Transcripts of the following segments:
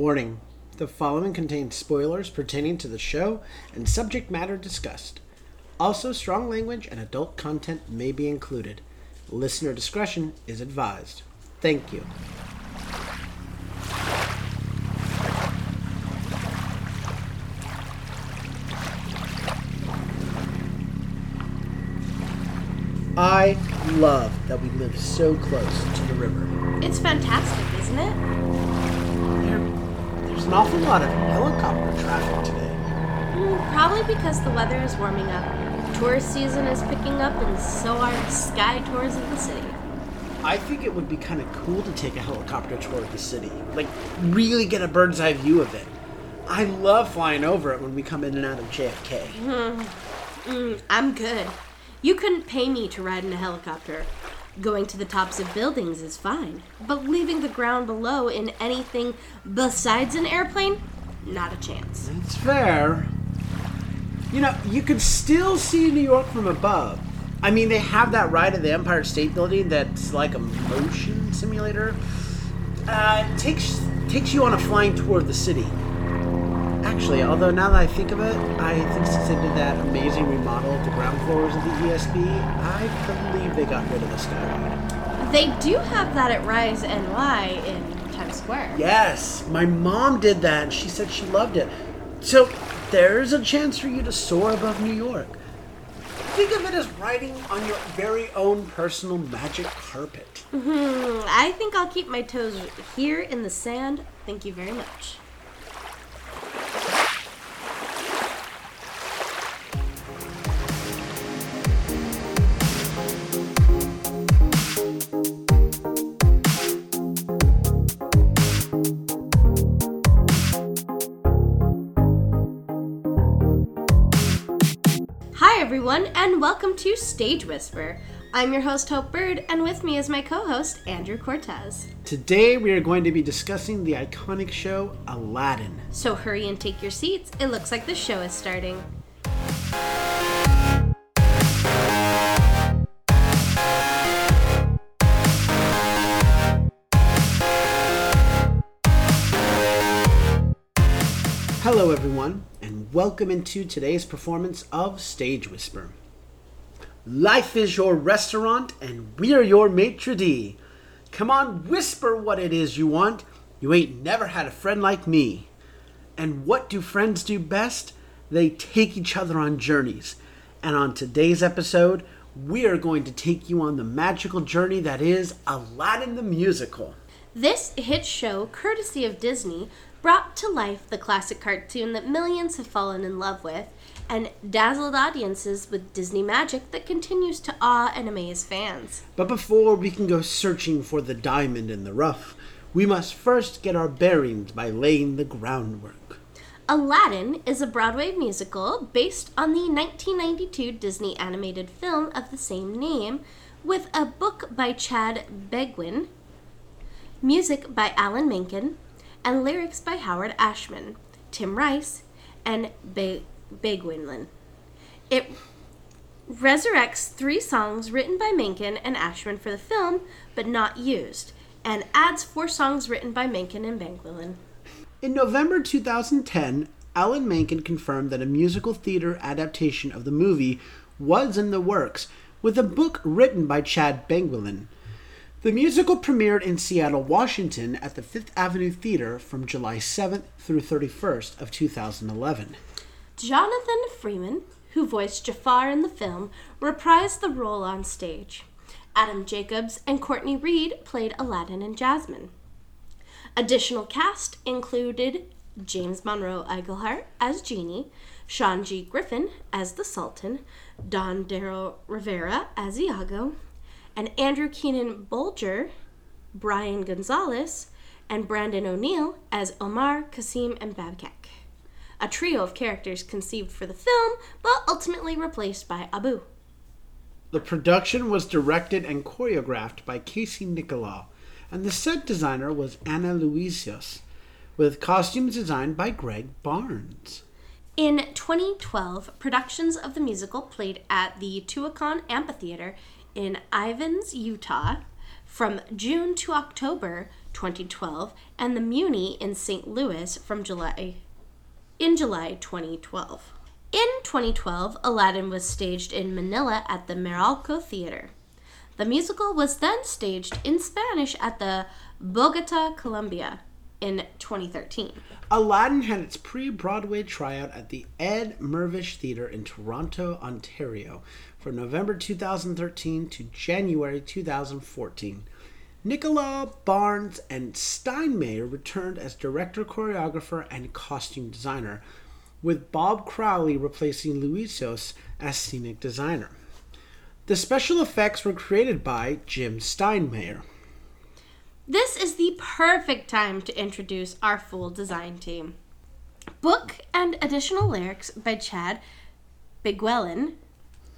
Warning the following contains spoilers pertaining to the show and subject matter discussed. Also, strong language and adult content may be included. Listener discretion is advised. Thank you. I love that we live so close to the river. It's fantastic, isn't it? An awful lot of helicopter traffic today. Mm, probably because the weather is warming up. Tourist season is picking up, and so are the sky tours of the city. I think it would be kind of cool to take a helicopter tour of the city. Like, really get a bird's eye view of it. I love flying over it when we come in and out of JFK. Mm, I'm good. You couldn't pay me to ride in a helicopter. Going to the tops of buildings is fine, but leaving the ground below in anything besides an airplane? Not a chance. That's fair. You know, you could still see New York from above. I mean, they have that ride at the Empire State Building that's like a motion simulator. Uh, it takes takes you on a flying tour of the city. Actually, although now that I think of it, I think since they did that amazing remodel of the ground floors of the ESB, I believe they got rid of the Skyride. They do have that at Rise NY in Times Square. Yes, my mom did that and she said she loved it. So there's a chance for you to soar above New York. Think of it as riding on your very own personal magic carpet. Hmm, I think I'll keep my toes here in the sand. Thank you very much. Everyone, and welcome to Stage Whisper. I'm your host, Hope Bird, and with me is my co host, Andrew Cortez. Today we are going to be discussing the iconic show Aladdin. So hurry and take your seats. It looks like the show is starting. Hello, everyone, and welcome into today's performance of Stage Whisper. Life is your restaurant, and we're your maitre d'. Come on, whisper what it is you want. You ain't never had a friend like me. And what do friends do best? They take each other on journeys. And on today's episode, we are going to take you on the magical journey that is Aladdin the Musical. This hit show, courtesy of Disney, brought to life the classic cartoon that millions have fallen in love with and dazzled audiences with Disney magic that continues to awe and amaze fans. But before we can go searching for the diamond in the rough, we must first get our bearings by laying the groundwork. Aladdin is a Broadway musical based on the 1992 Disney animated film of the same name, with a book by Chad Beguelin, music by Alan Menken, and lyrics by Howard Ashman, Tim Rice, and Be- Beguelin. It resurrects three songs written by Menken and Ashman for the film, but not used, and adds four songs written by Menken and Beguelin. In November 2010, Alan Menken confirmed that a musical theater adaptation of the movie was in the works, with a book written by Chad Beguelin. The musical premiered in Seattle, Washington at the Fifth Avenue Theater from July 7th through 31st of 2011. Jonathan Freeman, who voiced Jafar in the film, reprised the role on stage. Adam Jacobs and Courtney Reed played Aladdin and Jasmine. Additional cast included James Monroe Iglehart as Genie, Sean G. Griffin as the Sultan, Don Darryl Rivera as Iago, and Andrew Keenan Bolger, Brian Gonzales, and Brandon O'Neill as Omar, Kasim, and Babkak. A trio of characters conceived for the film, but ultimately replaced by Abu. The production was directed and choreographed by Casey Nicholaw, and the set designer was Anna Louizos, with costumes designed by Greg Barnes. In 2012, productions of the musical played at the Tuacahn Amphitheater in Ivins, Utah, from June to October 2012, and the Muny in St. Louis from July in July 2012. In 2012, Aladdin was staged in Manila at the Meralco Theater. The musical was then staged in Spanish at the Bogota, Colombia in 2013. Aladdin had its pre Broadway tryout at the Ed Mirvish Theatre in Toronto, Ontario, from November 2013 to January 2014. Nicholaw Barnes and Steinmeyer returned as director, choreographer, and costume designer, with Bob Crowley replacing Louizos as scenic designer. The special effects were created by Jim Steinmeyer. This is the perfect time to introduce our full design team. Book and additional lyrics by Chad Beguelin,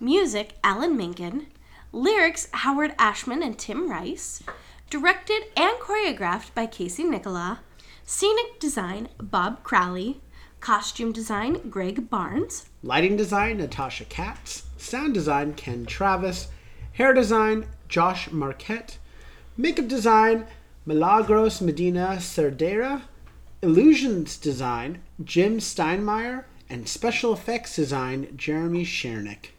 music Alan Menken, lyrics Howard Ashman and Tim Rice, directed and choreographed by Casey Nicholaw, scenic design Bob Crowley, costume design Greg Barnes, lighting design Natasha Katz, sound design Ken Travis, hair design Josh Marquette, makeup design Milagros Medina Cerdeira, illusions design Jim Steinmeyer, and special effects design Jeremy Chernick.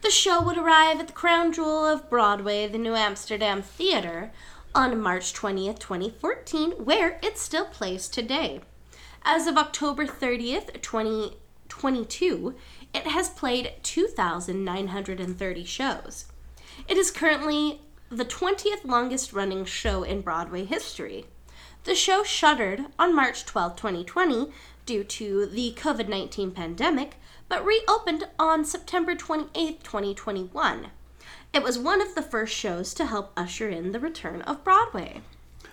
The show would arrive at the crown jewel of Broadway, the New Amsterdam Theater, on March 20th, 2014, where it still plays today. As of October 30th, 2022, it has played 2,930 shows. It is currently the 20th longest running show in Broadway history. The show shuttered on March 12, 2020, due to the COVID 19 pandemic, but reopened on September 28, 2021. It was one of the first shows to help usher in the return of Broadway.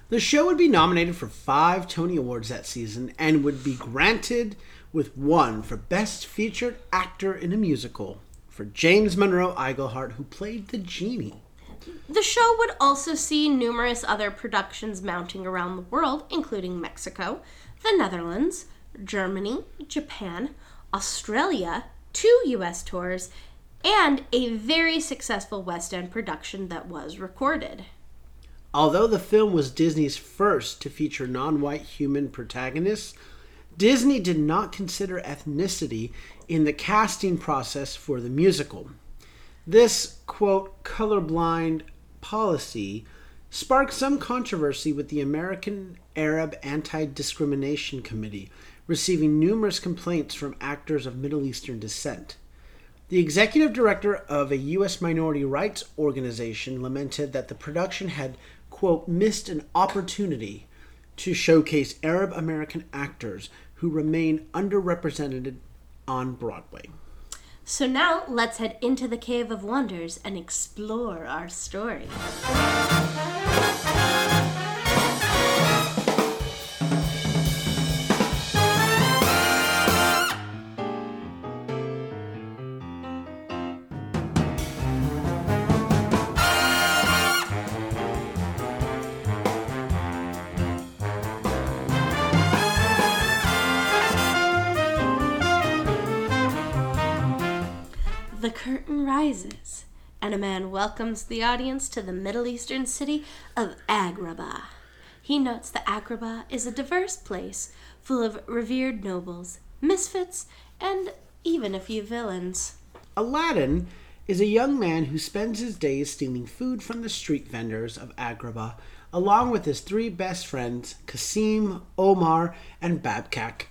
The show would be nominated for five Tony Awards that season and would be granted with one for Best Featured Actor in a Musical for James Monroe Iglehart, who played the genie. The show would also see numerous other productions mounting around the world, including Mexico, the Netherlands, Germany, Japan, Australia, two US tours, and a very successful West End production that was recorded. Although the film was Disney's first to feature non white human protagonists, Disney did not consider ethnicity in the casting process for the musical. This, quote, colorblind policy sparked some controversy with the American Arab Anti Discrimination Committee, receiving numerous complaints from actors of Middle Eastern descent. The executive director of a U.S. minority rights organization lamented that the production had, quote, missed an opportunity to showcase Arab American actors who remain underrepresented on Broadway. So now let's head into the Cave of Wonders and explore our story. Rises, and a man welcomes the audience to the Middle Eastern city of Agrabah. He notes that Agrabah is a diverse place full of revered nobles, misfits, and even a few villains. Aladdin is a young man who spends his days stealing food from the street vendors of Agrabah, along with his three best friends, Kasim, Omar, and Babkak.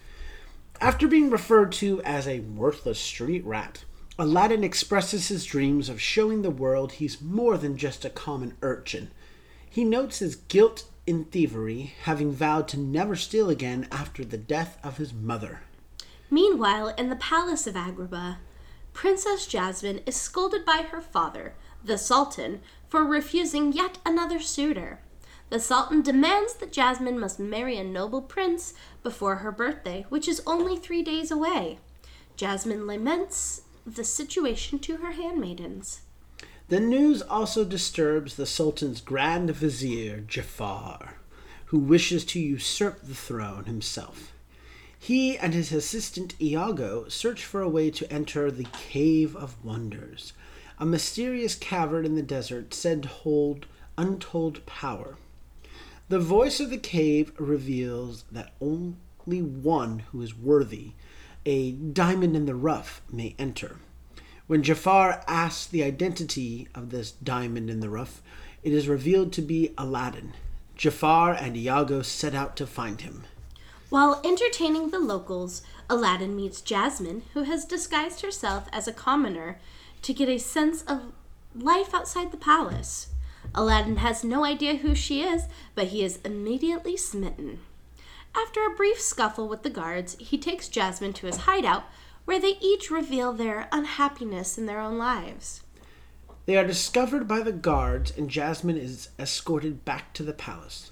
After being referred to as a worthless street rat, Aladdin expresses his dreams of showing the world he's more than just a common urchin. He notes his guilt in thievery, having vowed to never steal again after the death of his mother. Meanwhile, in the palace of Agrabah, Princess Jasmine is scolded by her father, the Sultan, for refusing yet another suitor. The Sultan demands that Jasmine must marry a noble prince before her birthday, which is only three days away. Jasmine laments the situation to her handmaidens. The news also disturbs the Sultan's Grand Vizier, Jafar, who wishes to usurp the throne himself. He and his assistant Iago search for a way to enter the Cave of Wonders, a mysterious cavern in the desert said to hold untold power. The voice of the cave reveals that only one who is worthy, a diamond in the rough, may enter. When Jafar asks the identity of this diamond in the rough, it is revealed to be Aladdin. Jafar and Iago set out to find him. While entertaining the locals, Aladdin meets Jasmine, who has disguised herself as a commoner to get a sense of life outside the palace. Aladdin has no idea who she is, but he is immediately smitten. After a brief scuffle with the guards, he takes Jasmine to his hideout, where they each reveal their unhappiness in their own lives. They are discovered by the guards, and Jasmine is escorted back to the palace.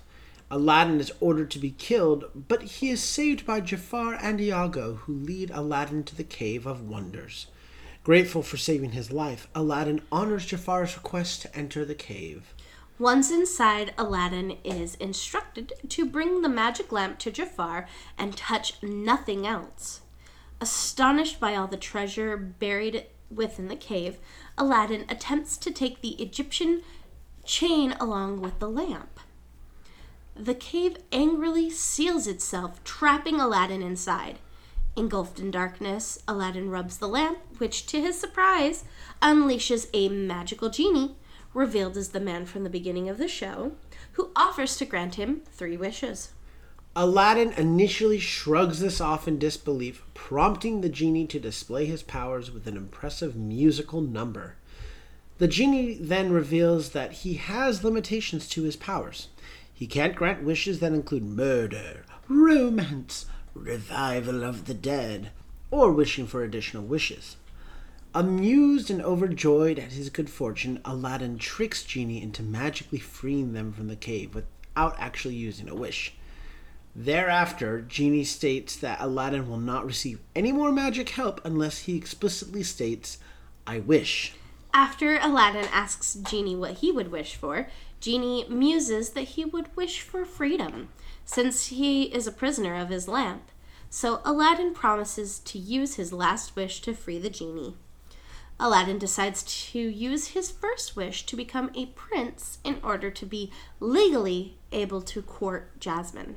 Aladdin is ordered to be killed, but he is saved by Jafar and Iago, who lead Aladdin to the Cave of Wonders. Grateful for saving his life, Aladdin honors Jafar's request to enter the cave. Once inside, Aladdin is instructed to bring the magic lamp to Jafar and touch nothing else. Astonished by all the treasure buried within the cave, Aladdin attempts to take the Egyptian chain along with the lamp. The cave angrily seals itself, trapping Aladdin inside. Engulfed in darkness, Aladdin rubs the lamp, which, to his surprise, unleashes a magical genie, revealed as the man from the beginning of the show, who offers to grant him three wishes. Aladdin initially shrugs this off in disbelief, prompting the genie to display his powers with an impressive musical number. The genie then reveals that he has limitations to his powers. He can't grant wishes that include murder, romance, revival of the dead, or wishing for additional wishes. Amused and overjoyed at his good fortune, Aladdin tricks Genie into magically freeing them from the cave without actually using a wish. Thereafter, Genie states that Aladdin will not receive any more magic help unless he explicitly states, I wish. After Aladdin asks Genie what he would wish for, Genie muses that he would wish for freedom, since he is a prisoner of his lamp. So Aladdin promises to use his last wish to free the genie. Aladdin decides to use his first wish to become a prince in order to be legally able to court Jasmine.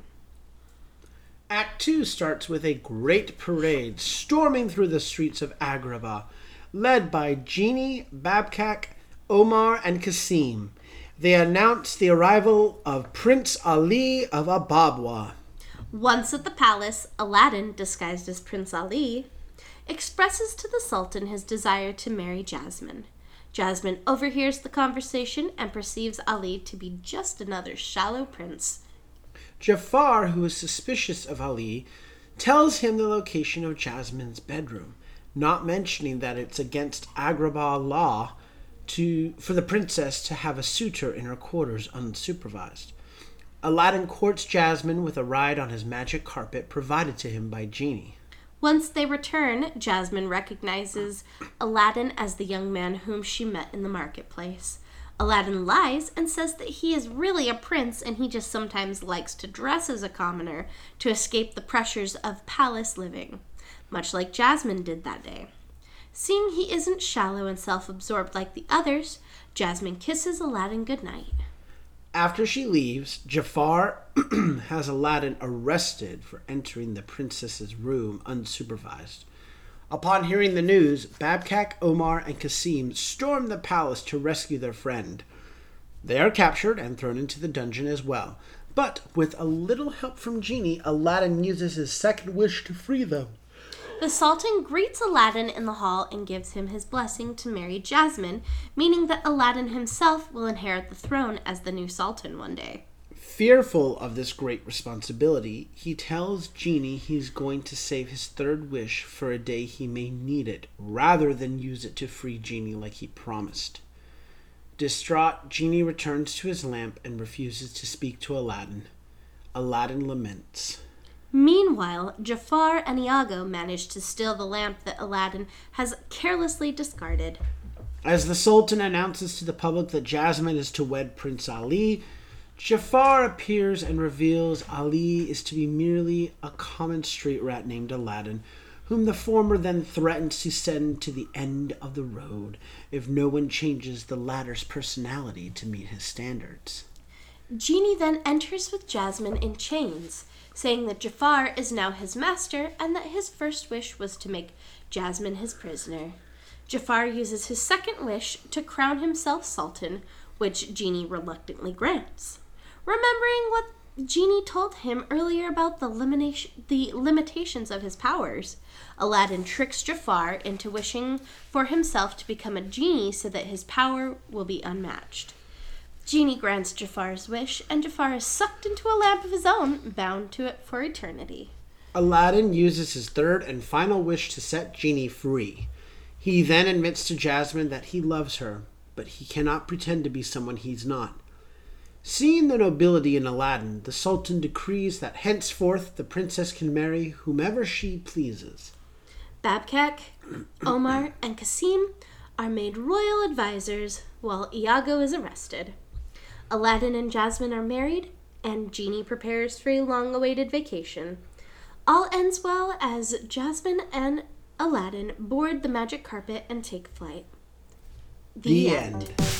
Act 2 starts with a great parade storming through the streets of Agrabah, led by Genie, Babkak, Omar, and Kasim they announce the arrival of Prince Ali of Ababwa. Once at the palace, Aladdin, disguised as Prince Ali, expresses to the Sultan his desire to marry Jasmine. Jasmine overhears the conversation and perceives Ali to be just another shallow prince. Jafar, who is suspicious of Ali, tells him the location of Jasmine's bedroom, not mentioning that it's against Agrabah law to for the princess to have a suitor in her quarters unsupervised. Aladdin courts Jasmine with a ride on his magic carpet provided to him by Genie. Once they return, Jasmine recognizes Aladdin as the young man whom she met in the marketplace. Aladdin lies and says that he is really a prince and he just sometimes likes to dress as a commoner to escape the pressures of palace living, much like Jasmine did that day. Seeing he isn't shallow and self absorbed like the others, Jasmine kisses Aladdin goodnight. After she leaves, Jafar has Aladdin arrested for entering the princess's room unsupervised. Upon hearing the news, Babkak, Omar, and Kasim storm the palace to rescue their friend. They are captured and thrown into the dungeon as well. But with a little help from Genie, Aladdin uses his second wish to free them. The Sultan greets Aladdin in the hall and gives him his blessing to marry Jasmine, meaning that Aladdin himself will inherit the throne as the new Sultan one day. Fearful of this great responsibility, he tells Genie he's going to save his third wish for a day he may need it, rather than use it to free Genie like he promised. Distraught, Genie returns to his lamp and refuses to speak to Aladdin. Aladdin laments. Meanwhile, Jafar and Iago manage to steal the lamp that Aladdin has carelessly discarded. As the Sultan announces to the public that Jasmine is to wed Prince Ali, Jafar appears and reveals Ali is to be merely a common street rat named Aladdin, whom the former then threatens to send to the end of the road if no one changes the latter's personality to meet his standards. Genie then enters with Jasmine in chains, saying that Jafar is now his master and that his first wish was to make Jasmine his prisoner. Jafar uses his second wish to crown himself Sultan, which Genie reluctantly grants. Remembering what Genie told him earlier about the, the limitations of his powers, Aladdin tricks Jafar into wishing for himself to become a genie so that his power will be unmatched. Genie grants Jafar's wish, and Jafar is sucked into a lamp of his own, bound to it for eternity. Aladdin uses his third and final wish to set Genie free. He then admits to Jasmine that he loves her, but he cannot pretend to be someone he's not. Seeing the nobility in Aladdin, the Sultan decrees that henceforth the princess can marry whomever she pleases. Babkak, Omar, and Kasim are made royal advisors while Iago is arrested. Aladdin and Jasmine are married, and Genie prepares for a long awaited vacation. All ends well as Jasmine and Aladdin board the magic carpet and take flight. The, end. So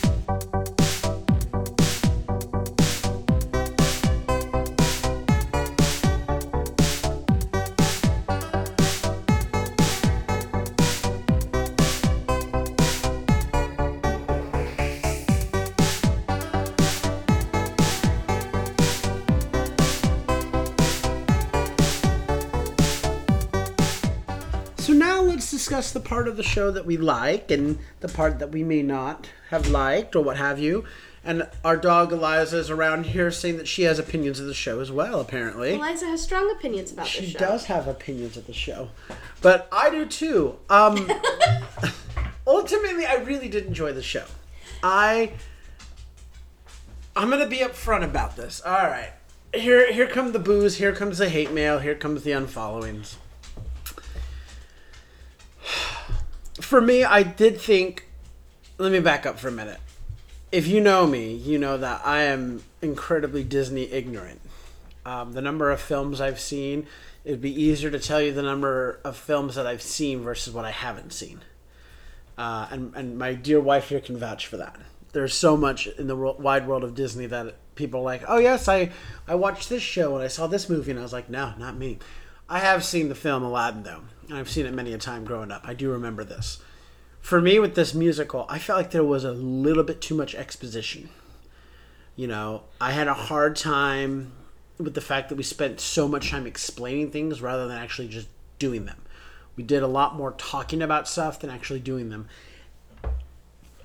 discuss the part of the show that we like and the part that we may not have liked or what have you. And our dog Eliza is around here saying that she has opinions of the show as well, apparently. Eliza has strong opinions about She the show. She does have opinions of the show, but I do too. Um, ultimately, I really did enjoy the show. I, I'm gonna be upfront about this. All right, here, here come the boos. Here comes the hate mail. Here comes the unfollowings. For me, I did think. Let me back up for a minute. If you know me, you know that I am incredibly Disney ignorant um, the number of films I've seen, it'd be easier to tell you the number of films that I've seen versus what I haven't seen. Uh, and, and my dear wife here can vouch for that. There's so much in the world, wide world of Disney that people are like, oh, yes, I, I watched this show and I saw this movie. And I was like, no, not me. I have seen the film Aladdin, though. I've seen it many a time growing up. I do remember this. For me, with this musical, I felt like there was a little bit too much exposition. You know, I had a hard time with the fact that we spent so much time explaining things rather than actually just doing them. We did a lot more talking about stuff than actually doing them.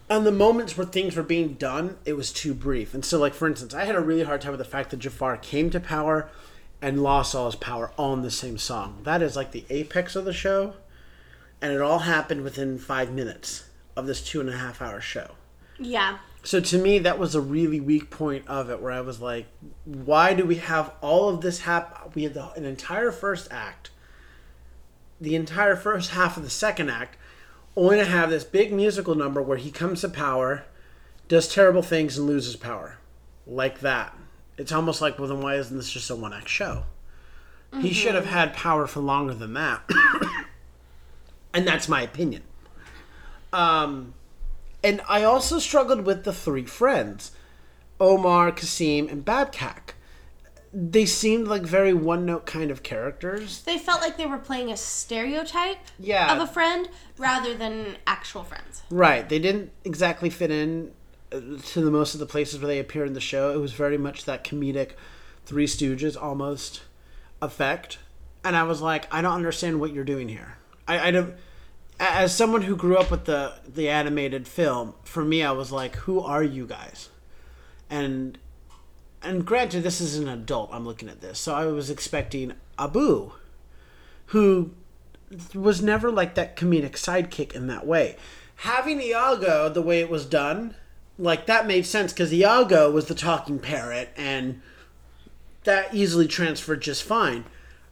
And the moments where things were being done, it was too brief. And so, like, for instance, I had a really hard time with the fact that Jafar came to power and lost all his power all in the same song. That is like the apex of the show. And it all happened within five minutes of this two and a half hour show. Yeah. So to me, that was a really weak point of it, where I was like, "Why do we have all of this happen? We had the, an entire first act, the entire first half of the second act, only to have this big musical number where he comes to power, does terrible things, and loses power, like that. It's almost like, well, then why isn't this just a one act show? He should have had power for longer than that, and that's my opinion. Um." And I also struggled with the three friends Omar, Kasim, and Babkak. They seemed like very one note kind of characters. They felt like they were playing a stereotype Yeah. of a friend rather than actual friends. Right. They didn't exactly fit in to the most of the places where they appear in the show. It was very much that comedic Three Stooges almost effect. And I was like, I don't understand what you're doing here. I, I don't. As someone who grew up with the the animated film, for me, I was like, "Who are you guys?" And and granted, this is an adult. I'm looking at this, so I was expecting Abu, who was never like that comedic sidekick in that way. Having Iago the way it was done, like that made sense because Iago was the talking parrot, and that easily transferred just fine.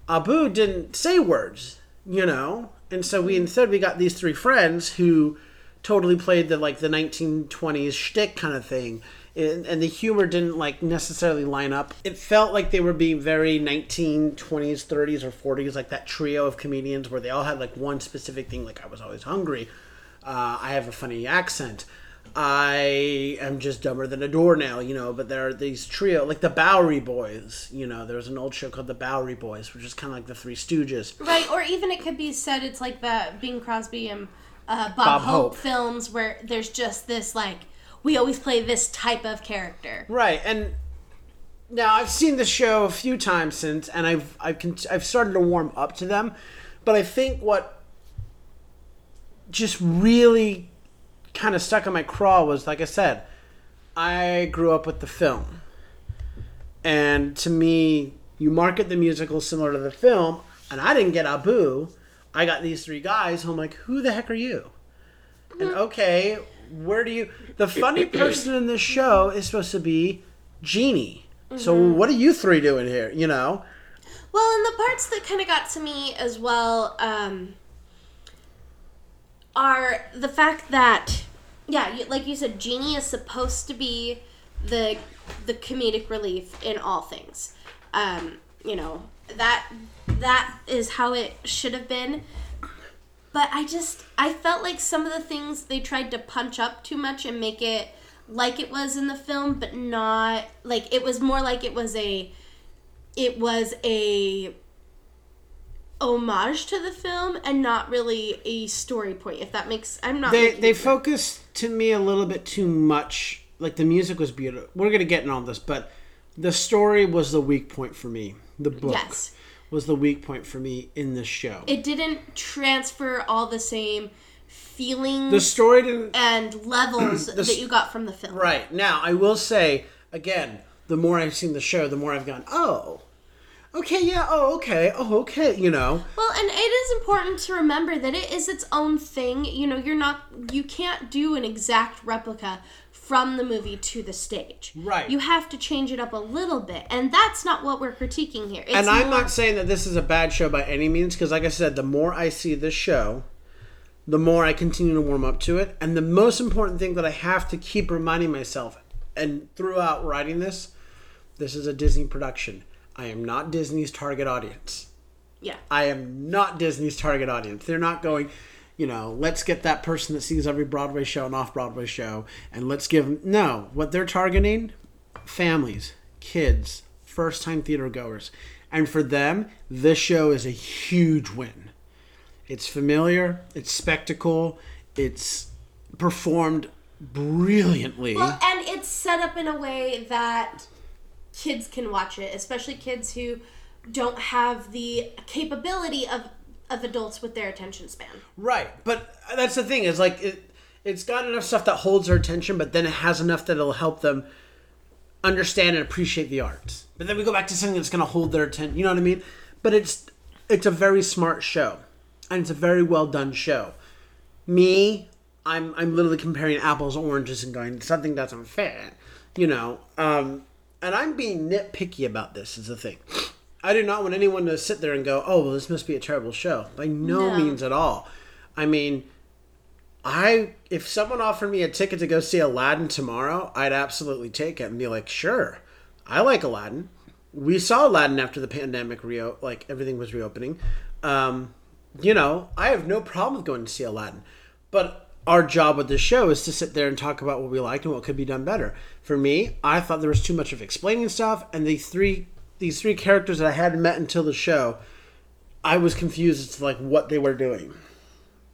Abu didn't say words, you know, and so we instead we got these three friends who totally played the like the 1920s shtick kind of thing. And, and the humor didn't like necessarily line up. It felt like they were being very 1920s, 30s, or 40s, like that trio of comedians where they all had like one specific thing. Like I was always hungry. Uh, I have a funny accent. I am just dumber than a doornail, you know. But there are these trio, like the Bowery Boys. You know, there was an old show called the Bowery Boys, which is kind of like the Three Stooges. Right, or even it could be said it's like the Bing Crosby and uh, Bob, Bob Hope, Hope. films where there's just this like we always play this type of character. Right, and now I've seen the show a few times since, and I've I've con- I've started to warm up to them, but I think what just really kind of stuck in my craw was like I said, I grew up with the film, and to me, you market the musical similar to the film, and I didn't get Abu. I got these three guys. who I'm like, who the heck are you? And okay, where do you? The funny person in this show is supposed to be Genie. So what are you three doing here? You know? Well, and the parts that kind of got to me as well um, are the fact that, yeah, you, like you said, Genie is supposed to be the the comedic relief in all things. Um, you know that that is how it should have been. But I just I felt like some of the things they tried to punch up too much and make it like it was in the film, but not like it was more like it was a it was a homage to the film and not really a story point if that makes i'm not They they focused to me a little bit too much. Like the music was beautiful. We're gonna get in all this, but the story was the weak point for me. The book Yes. was the weak point for me in this show. it didn't transfer all the same feelings the story didn't and levels that you got from the film Right. Now, I will say, again, the more I've seen the show, the more I've gone, oh, okay, yeah, oh, okay, oh, okay, you know. Well, and it is important to remember that it is its own thing. You know, you're not, you can't do an exact replica from the movie to the stage. Right. You have to change it up a little bit, and that's not what we're critiquing here. It's And I'm more- not saying that this is a bad show by any means, because, like I said, the more I see this show, the more I continue to warm up to it. And the most important thing that I have to keep reminding myself, and throughout writing this, this is a Disney production. I am not Disney's target audience. Yeah. I am not Disney's target audience. They're not going, you know, let's get that person that sees every Broadway show and off Broadway show and let's give them. No, what they're targeting families, kids, first time theater goers. And for them, this show is a huge win. It's familiar, it's spectacle, it's performed brilliantly. Well, and it's set up in a way that kids can watch it, especially kids who don't have the capability of of adults with their attention span. Right, but that's the thing is like it. It's got enough stuff that holds their attention, but then it has enough that it'll help them understand and appreciate the art. But then we go back to something that's going to hold their attention. You know what I mean? But it's it's a very smart show, and it's a very well done show. Me, I'm I'm literally comparing apples and oranges and going something that's unfair. You know, um, and I'm being nitpicky about this. Is the thing. I do not want anyone to sit there and go, "Oh, well, this must be a terrible show." By no, No. means at all. I mean, I if someone offered me a ticket to go see Aladdin tomorrow, I'd absolutely take it and be like, "Sure, I like Aladdin." We saw Aladdin after the pandemic reo like everything was reopening. Um, you know, I have no problem with going to see Aladdin, but our job with this show is to sit there and talk about what we liked and what could be done better. For me, I thought there was too much of explaining stuff, and these three these three characters that I hadn't met until the show, I was confused as to like what they were doing.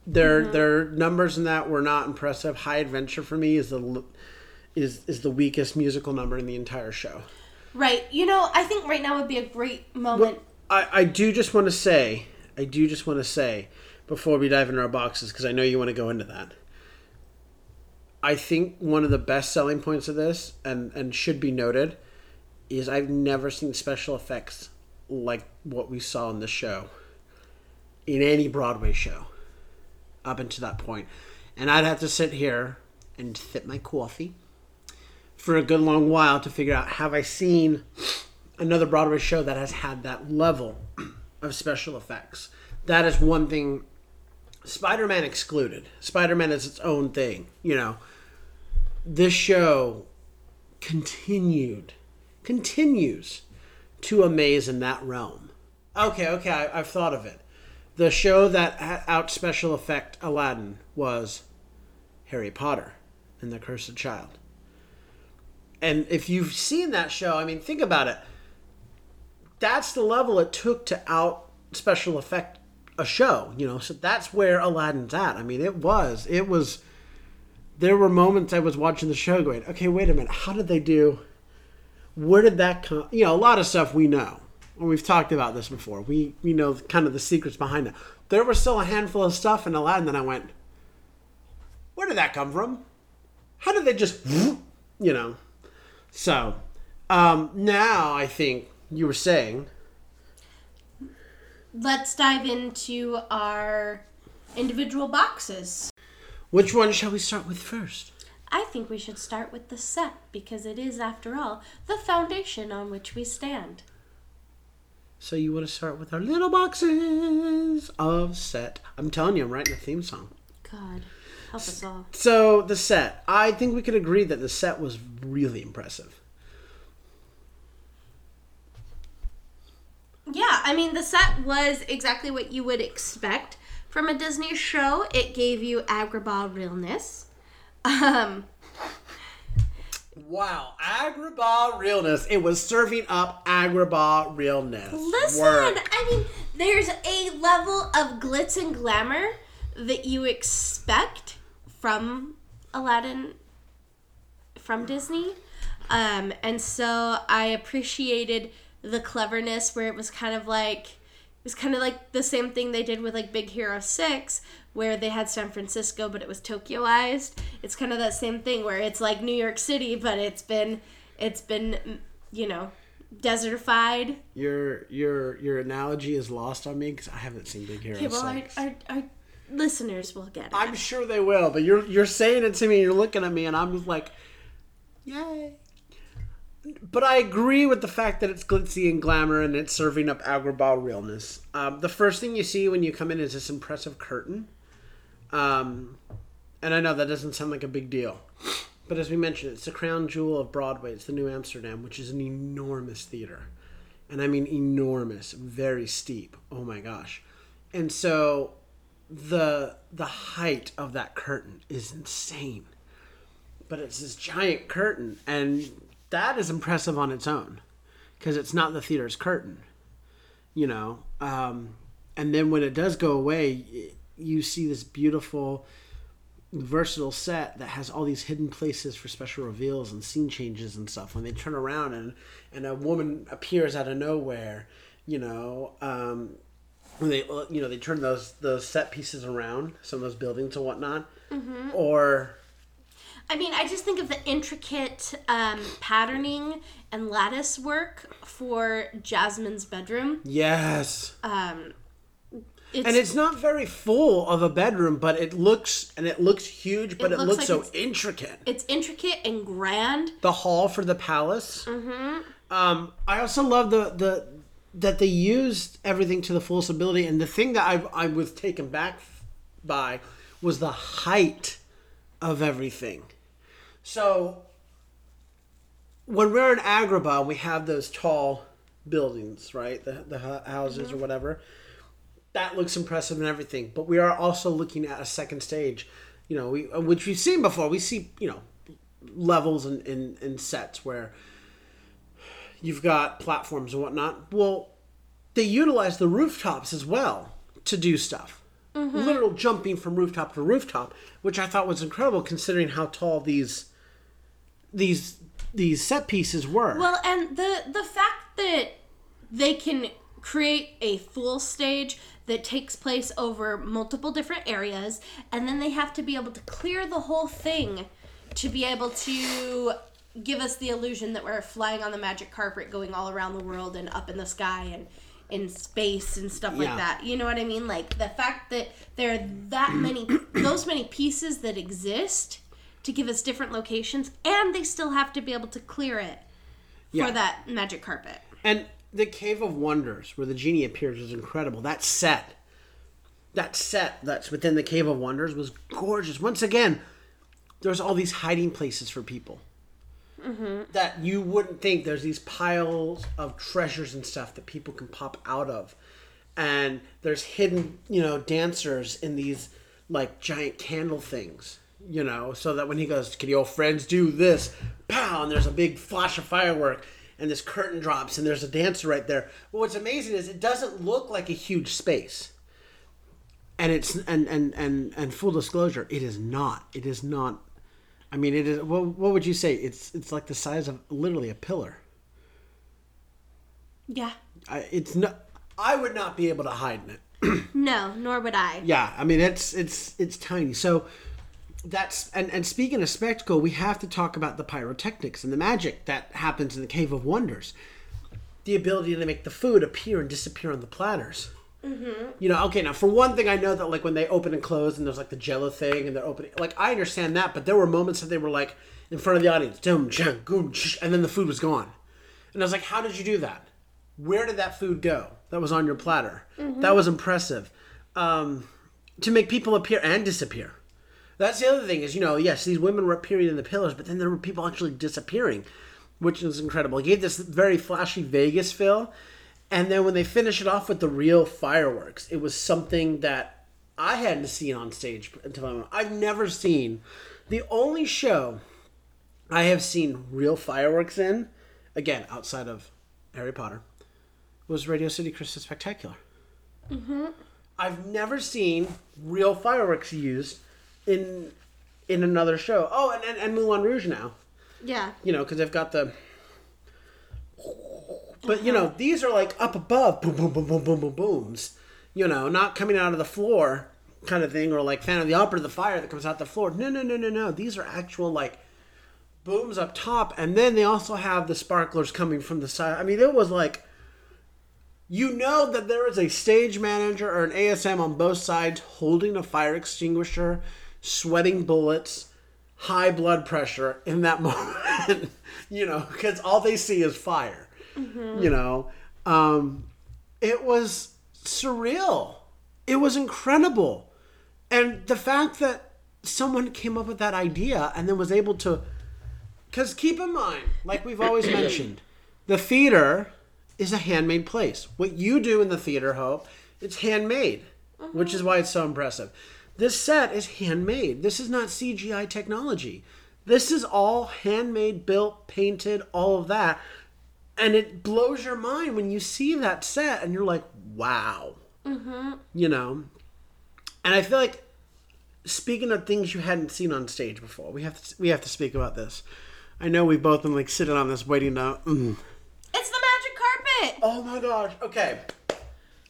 Their mm-hmm. their numbers in that were not impressive. High Adventure for me is the is is the weakest musical number in the entire show. Right. You know, I think right now would be a great moment. I, I do just want to say, I do just want to say, before we dive into our boxes, because I know you want to go into that. I think one of the best selling points of this, and, and should be noted, is I've never seen special effects like what we saw in the show in any Broadway show up until that point. And I'd have to sit here and sip my coffee for a good long while to figure out have I seen another Broadway show that has had that level of special effects. That is one thing. Spider Man excluded. Spider Man is its own thing. You know, this show continued, continues to amaze in that realm. Okay, okay, I, I've thought of it. The show that out special effect Aladdin was Harry Potter. and the Cursed Child. And if you've seen that show, I mean, think about it. That's the level it took to out special effect a show, you know. So that's where Aladdin's at. I mean, it was, it was. There were moments I was watching the show going, okay, wait a minute, how did they do? Where did that come? You know, a lot of stuff we know. And we've talked about this before. We we know kind of the secrets behind it. There was still a handful of stuff in Aladdin that I went, where did that come from? How did they just, you know? So um, now I think you were saying Let's dive into our individual boxes. which one shall we start with first? I think we should start with the set because it is, after all, the foundation on which we stand. So you want to start with our little boxes of set? I'm telling you, I'm writing a theme song. God, help us all. So the set, I think we could agree that the set was really impressive. Yeah, I mean, the set was exactly what you would expect from a Disney show. It gave you Agrabah realness. Um, Wow, Agrabah realness. It was serving up Agrabah realness. listen, Work. I mean, there's a level of glitz and glamour that you expect from Aladdin from Disney. Um, and so I appreciated the cleverness where it was kind of like it was kind of like the same thing they did with like Big Hero 6 where they had San Francisco but it was Tokyoized. It's kind of that same thing where it's like New York City but it's been it's been you know desertified. Your your your analogy is lost on me because I haven't seen Big Hero Okay, well our, 6. our, our listeners will get it. I'm sure they will, but you're you're saying it to me. You're looking at me, and I'm just like, yay. But I agree with the fact that it's glitzy and glamour, and it's serving up Agrabah realness. Um, the first thing you see when you come in is this impressive curtain, um, and I know that doesn't sound like a big deal, but as we mentioned, it's the crown jewel of Broadway. It's the New Amsterdam, which is an enormous theater, and I mean enormous, very steep. Oh my gosh, and so the the height of that curtain is insane but it's this giant curtain and that is impressive on its own because it's not the theater's curtain you know? Um, and then when it does go away you see this beautiful versatile set that has all these hidden places for special reveals and scene changes and stuff. When they turn around and and a woman appears out of nowhere you know um, when they you know they turn those those set pieces around some of those buildings and whatnot or I mean, I just think of the intricate um, patterning and lattice work for Jasmine's bedroom. yes Um, it's, and it's not very full of a bedroom but it looks and it looks huge but It it, looks looks, like so it's- intricate it's intricate and grand. the hall for the palace mm-hmm. um, i also love the the that they used everything to the fullest ability and the thing that i, I was taken back by was the height of everything so when we're in agrabah we have those tall buildings right the, the houses or mm-hmm. whatever that looks impressive and everything. But we are also looking at a second stage, you know, we, uh, which we've seen before. We see, you know, levels and, and, and sets where you've got platforms and whatnot. Well, they utilize the rooftops as well to do stuff. Mm-hmm. Literal jumping from rooftop to rooftop, which I thought was incredible considering how tall these these these set pieces were. Well, and the the fact that they can create a full stage that takes place over multiple different areas, and then they have to be able to clear the whole thing to be able to give us the illusion that we're flying on the magic carpet, going all around the world and up in the sky and in space and stuff like Yeah. that. You know what I mean? Like the fact that there are that many, those many pieces that exist to give us different locations, and they still have to be able to clear it Yeah. for that magic carpet. And the Cave of Wonders, where the genie appears, is incredible. That set, that set that's within the Cave of Wonders was gorgeous. Once again, there's all these hiding places for people mm-hmm. that you wouldn't think. There's these piles of treasures and stuff that people can pop out of, and there's hidden, you know, dancers in these like giant candle things. You know, so that when he goes, "Can your friends do this?" Pow, and there's a big flash of firework, and this curtain drops, and there's a dancer right there. But what's amazing is it doesn't look like a huge space, and it's and and and and full disclosure, it is not. It is not. I mean, it is. What, what would you say? It's it's like the size of literally a pillar. Yeah. I, it's not. I would not be able to hide in it. No, nor would I. Yeah, I mean it's it's it's tiny. So that's and and speaking of spectacle, we have to talk about the pyrotechnics and the magic that happens in the Cave of Wonders. The ability to make the food appear and disappear on the platters. Mm-hmm. You know, okay. Now, for one thing, I know that like when they open and close, and there's like the Jello thing, and they're opening. Like I understand that, but there were moments that they were like in front of the audience, dum, chang, goom, sh- and then the food was gone, and I was like, how did you do that? Where did that food go? That was on your platter. That was impressive. Um, to make people appear and disappear. That's the other thing is, you know, yes, these women were appearing in the pillars, but then there were people actually disappearing, which is incredible. It gave this very flashy Vegas feel. And then when they finish it off with the real fireworks, it was something that I hadn't seen on stage until. I've never seen the only show I have seen real fireworks in, again, outside of Harry Potter, was Radio City Christmas Spectacular. Mm-hmm. I've never seen real fireworks used in in another show. Oh, and and, and Moulin Rouge now. Yeah. You know, because they've got the. But you know, uh-huh. these are like up above, boom, boom, boom, boom, boom, boom, booms. You know, not coming out of the floor, kind of thing, or like Fan of the Opera, the fire that comes out the floor. No, no, no, no, no. These are actual like booms up top, and then they also have the sparklers coming from the side. I mean, it was like you know that there is a stage manager or an ASM on both sides holding a fire extinguisher, sweating bullets, high blood pressure in that moment. you know, because all they see is fire. You know, um, it was surreal. It was incredible, and the fact that someone came up with that idea and then was able to because keep in mind, like we've always mentioned, the theater is a handmade place. What you do in the theater, Hope, it's handmade, which is why it's so impressive. This set is handmade. This is not CGI technology. This is all handmade, built, painted, all of that. And it blows your mind when you see that set and you're like, wow. Mm-hmm. You know? And I feel like speaking of things you hadn't seen on stage before, we have to, we have to speak about this. I know we've both been like sitting on this waiting to. Mm. It's the magic carpet. Oh my gosh. Okay.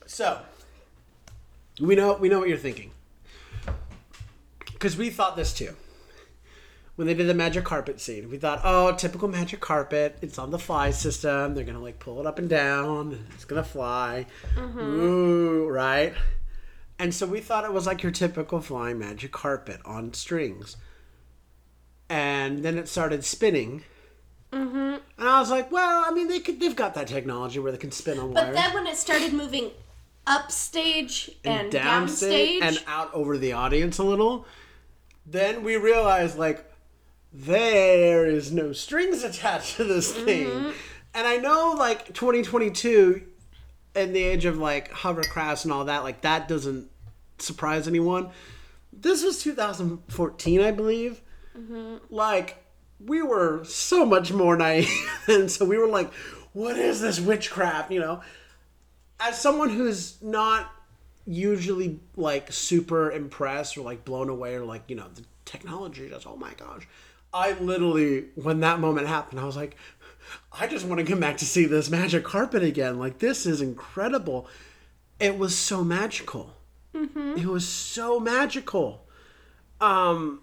So we know we know what you're thinking. Cuz we thought this too. When they did the magic carpet scene, we thought, "Oh, typical magic carpet. It's on the fly system. They're going to like pull it up and down. It's going to fly." Mm-hmm. Ooh, right? And so we thought it was like your typical flying magic carpet on strings. And then it started spinning. Mm-hmm. And I was like, well, I mean, they could, they've got that technology where they can spin on But wires. But then when it started moving upstage and, downstage, downstage and out over the audience a little, then we realized like there is no strings attached to this mm-hmm. thing. And I know like 2022 in the age of like hovercrafts and all that, like that doesn't surprise anyone. This was 2014, I believe. Mm-hmm. Like we were so much more naive, and so we were like, "What is this witchcraft?" You know, as someone who's not usually like super impressed or like blown away or like you know the technology just oh my gosh. I literally when that moment happened i was like i just want to come back to see this magic carpet again. Like this is incredible. It was so magical. It was so magical. Um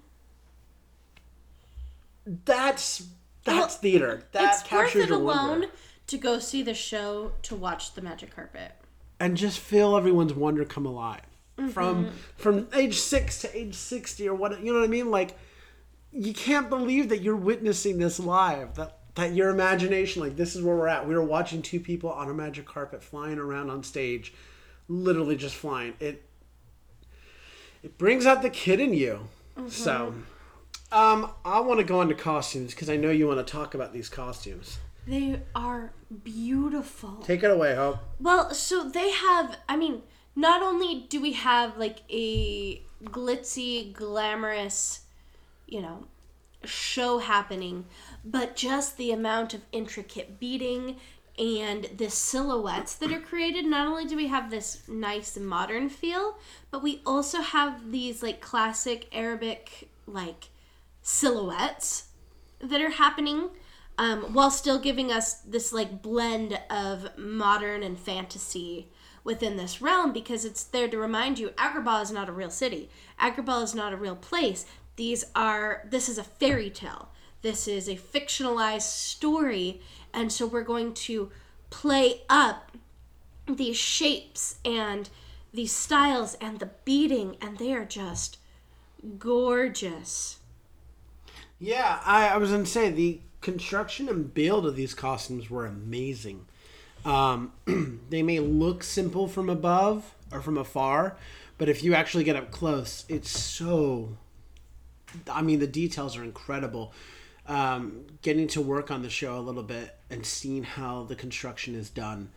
that's that's Well, theater. That it's worth it alone to go see the show to watch the magic carpet. And just feel everyone's wonder come alive from from age six to age sixty or what you know what I mean. Like you can't believe that you're witnessing this live. That that your imagination, like this is where we're at. We were watching two people on a magic carpet flying around on stage, literally just flying. It it brings out the kid in you. So. Um, I want to go into costumes because I know you want to talk about these costumes. They are beautiful. Take it away, Hope. Well, so they have, I mean, not only do we have like a glitzy, glamorous you know, show happening, but just the amount of intricate beading and the silhouettes that are created. Not only do we have this nice modern feel, but we also have these like classic Arabic like silhouettes that are happening. Um, while still giving us this like blend of modern and fantasy within this realm because it's there to remind you Agrabah is not a real city. Agrabah is not a real place. These are this is a fairy tale. This is a fictionalized story and so we're going to play up these shapes and these styles and the beading and they are just gorgeous. Yeah, I, I was gonna say the construction and build of these costumes were amazing. Um, they may look simple from above or from afar, but if you actually get up close, it's so. I mean, the details are incredible. Um, getting to work on the show a little bit and seeing how the construction is done,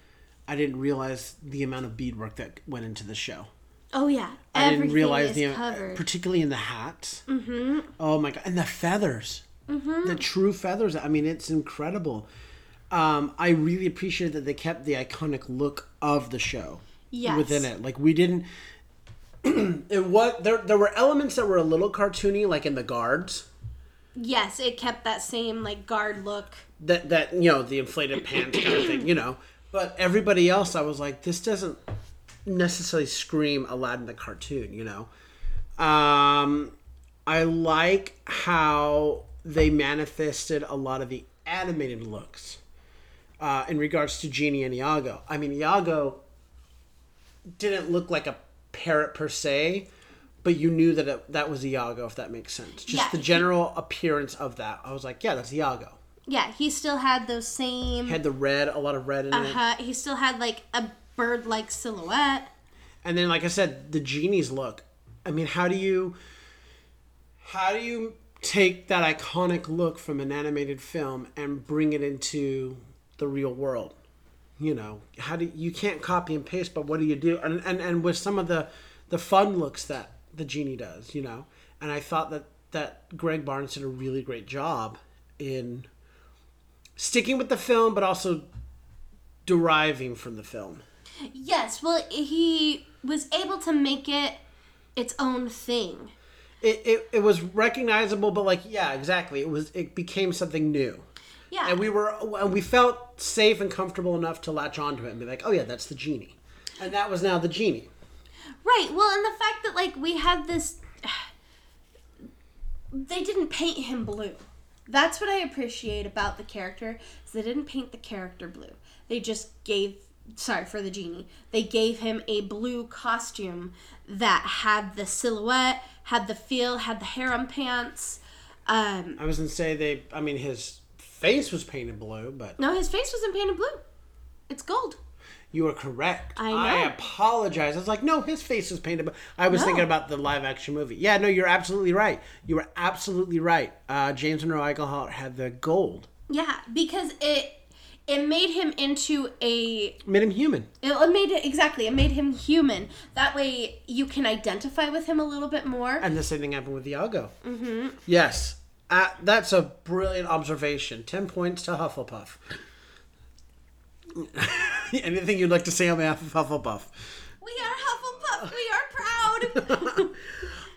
I didn't realize the amount of beadwork that went into the show. Oh yeah, I didn't realize is the covered. particularly in the hats. Mm-hmm. Oh my god, and the feathers, mm-hmm. the true feathers. I mean, it's incredible. Um, I really appreciate that they kept the iconic look of the show Yes. within it. Like we didn't. it was there. There were elements that were a little cartoony, like in the guards. Yes, it kept that same like guard look. That that you know the inflated pants kind of thing, you know. But everybody else, I was like, this doesn't necessarily scream Aladdin the cartoon, you know. Um, I like how they manifested a lot of the animated looks uh, in regards to Genie and Iago. I mean, Iago didn't look like a parrot per se, but you knew that it, that was Iago, if that makes sense. Just Yeah. the general appearance of that. I was like, yeah, that's Iago. Yeah, he still had those same. Had the red, a lot of red in it. uh, he still had like a bird-like silhouette. And then, like I said, the genie's look. I mean, how do you, how do you take that iconic look from an animated film and bring it into the real world? You know, how do you can't copy and paste, but what do you do? And and, and with some of the the fun looks that the genie does, you know, and I thought that that Gregg Barnes did a really great job in sticking with the film, but also deriving from the film. Yes, well, he was able to make it its own thing. It, it, it was recognizable but like yeah exactly it was it became something new Yeah. and we were and we felt safe and comfortable enough to latch onto it and be like oh yeah that's the genie and that was now the genie Right. Well, and the fact that like we had this they didn't paint him blue. That's what I appreciate about the character. Is they didn't paint the character blue. They just gave sorry for the genie. They gave him a blue costume that had the silhouette, had the feel, had the harem pants. Um i was gonna say they i mean his face was painted blue but no, his face wasn't painted blue. It's gold. you were correct I know. apologize i was like no his face was painted blue i was No. thinking about the live action movie yeah no you're absolutely right you were absolutely right uh, james monroe Iglehart had the gold Yeah, because it it made him into a made him human It made it exactly. It made him human. That way, you can identify with him a little bit more. And the same thing happened with Iago. Mm-hmm. Yes. Uh, that's a brilliant observation. 10 points to Hufflepuff. Anything you'd like to say on behalf of Hufflepuff? We are Hufflepuff. We are proud.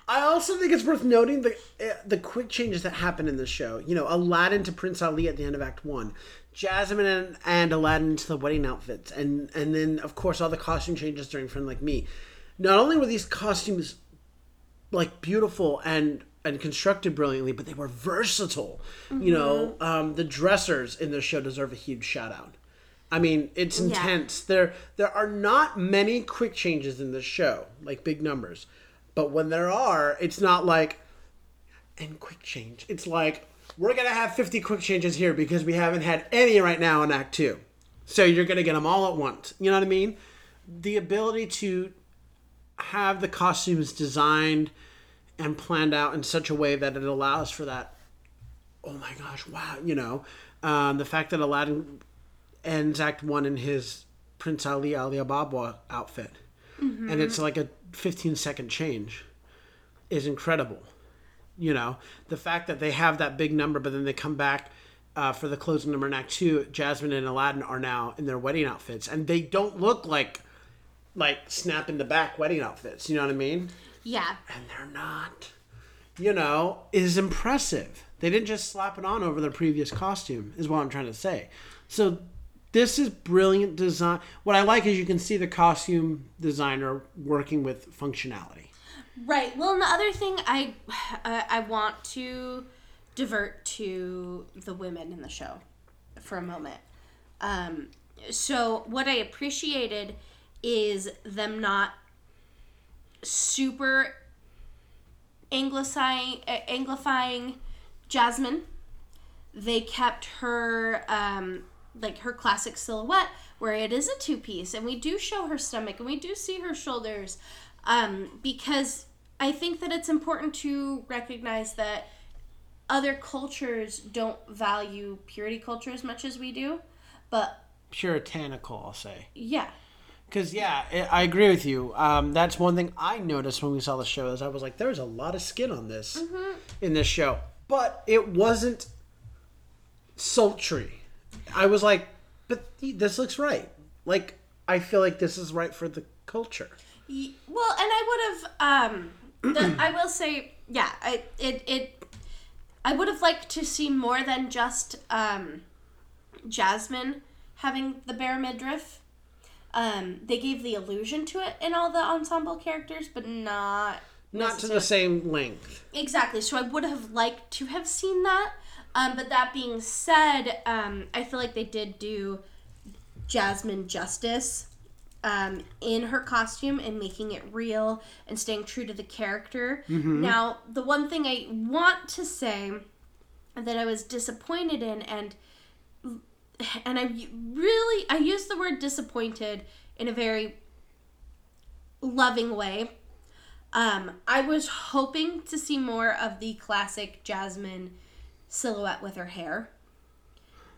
I also think it's worth noting the uh, the quick changes that happen in the show. You know, Aladdin to Prince Ali at the end of Act One, Jasmine and, and Aladdin to the wedding outfits, and and then of course all the costume changes during Friend Like Me. Not only were these costumes like beautiful and and constructed brilliantly, but they were versatile. You know, um, the dressers in this show deserve a huge shout out. I mean, it's intense. There there are not many quick changes in this show, like big numbers. But when there are, it's not like and quick change. It's like we're gonna have fifty quick changes here because we haven't had any right now in Act Two. So you're gonna get them all at once. You know what I mean? The ability to have the costumes designed and planned out in such a way that it allows for that. Oh my gosh! Wow! You know, um, the fact that Aladdin ends Act One in his Prince Ali Ali Ababwa outfit, and it's like a 15 second change, is incredible. You know, the fact that they have that big number, but then they come back uh, for the closing number in Act Two. Jasmine and Aladdin are now in their wedding outfits, and they don't look like like snap in the back wedding outfits. You know what I mean? Yeah. And they're not. You know, is impressive. They didn't just slap it on over their previous costume. Is what I'm trying to say. So this is brilliant design. What I like is you can see the costume designer working with functionality. Right. Well, and the other thing I uh, I want to divert to the women in the show for a moment. Um, so what I appreciated is them not super anglicizing, uh, anglifying Jasmine. They kept her um, like her classic silhouette where it is a two piece and we do show her stomach and we do see her shoulders um, because I think that it's important to recognize that other cultures don't value purity culture as much as we do, but Puritanical, I'll say. yeah, Because yeah, I agree with you. Um, that's one thing I noticed when we saw the show is I was like, there's a lot of skin on this in this show, but it wasn't sultry. I was like, but this looks right. Like I feel like this is right for the culture. Well, and I would have. Um, the, I will say, yeah, I it it. I would have liked to see more than just um, Jasmine having the bare midriff. Um, they gave the illusion to it in all the ensemble characters, but not Not to the same length. Exactly. So I would have liked to have seen that. Um, but that being said, um, I feel like they did do Jasmine justice um, in her costume and making it real and staying true to the character. Now, the one thing I want to say that I was disappointed in and and I really I use the word disappointed in a very loving way. Um, I was hoping to see more of the classic Jasmine silhouette with her hair,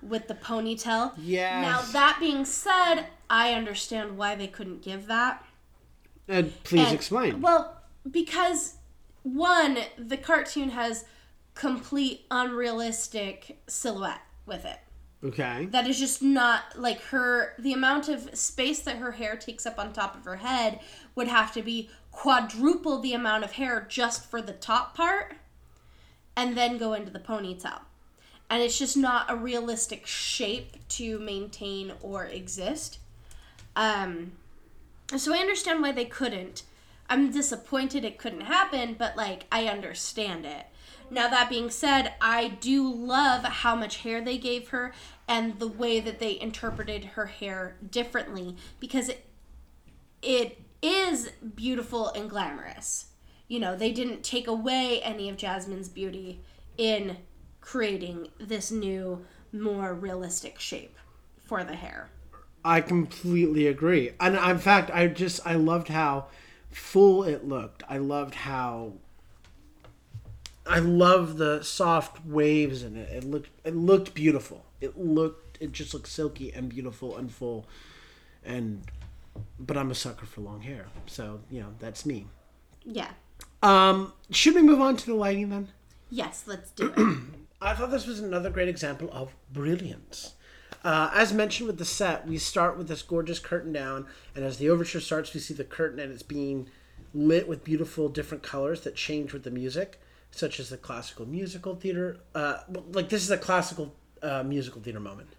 with the ponytail. Yeah. Now that being said, I understand why they couldn't give that. And please And- explain. Well, because one, the cartoon has complete unrealistic silhouette with it. okay. That is just not like her. The amount of space that her hair takes up on top of her head would have to be quadruple the amount of hair just for the top part, and then go into the ponytail. And it's just not a realistic shape to maintain or exist. Um, so I understand why they couldn't. I'm disappointed it couldn't happen, but like I understand it. Now that being said, I do love how much hair they gave her and the way that they interpreted her hair differently because it it is beautiful and glamorous. You know, they didn't take away any of Jasmine's beauty in creating this new, more realistic shape for the hair. I completely agree. And in fact, I just I loved how full it looked. I loved how I love the soft waves in it. It looked it looked beautiful. It looked it just looked silky and beautiful and full. And but I'm a sucker for long hair. So, you know, that's me. Yeah. Um should we move on to the lighting then? Yes, let's do it. I thought this was another great example of brilliance. Uh, as mentioned with the set, we start with this gorgeous curtain down, and as the overture starts, we see the curtain and it's being lit with beautiful different colors that change with the music, such as the classical musical theater. Uh, like this is a classical uh, musical theater moment.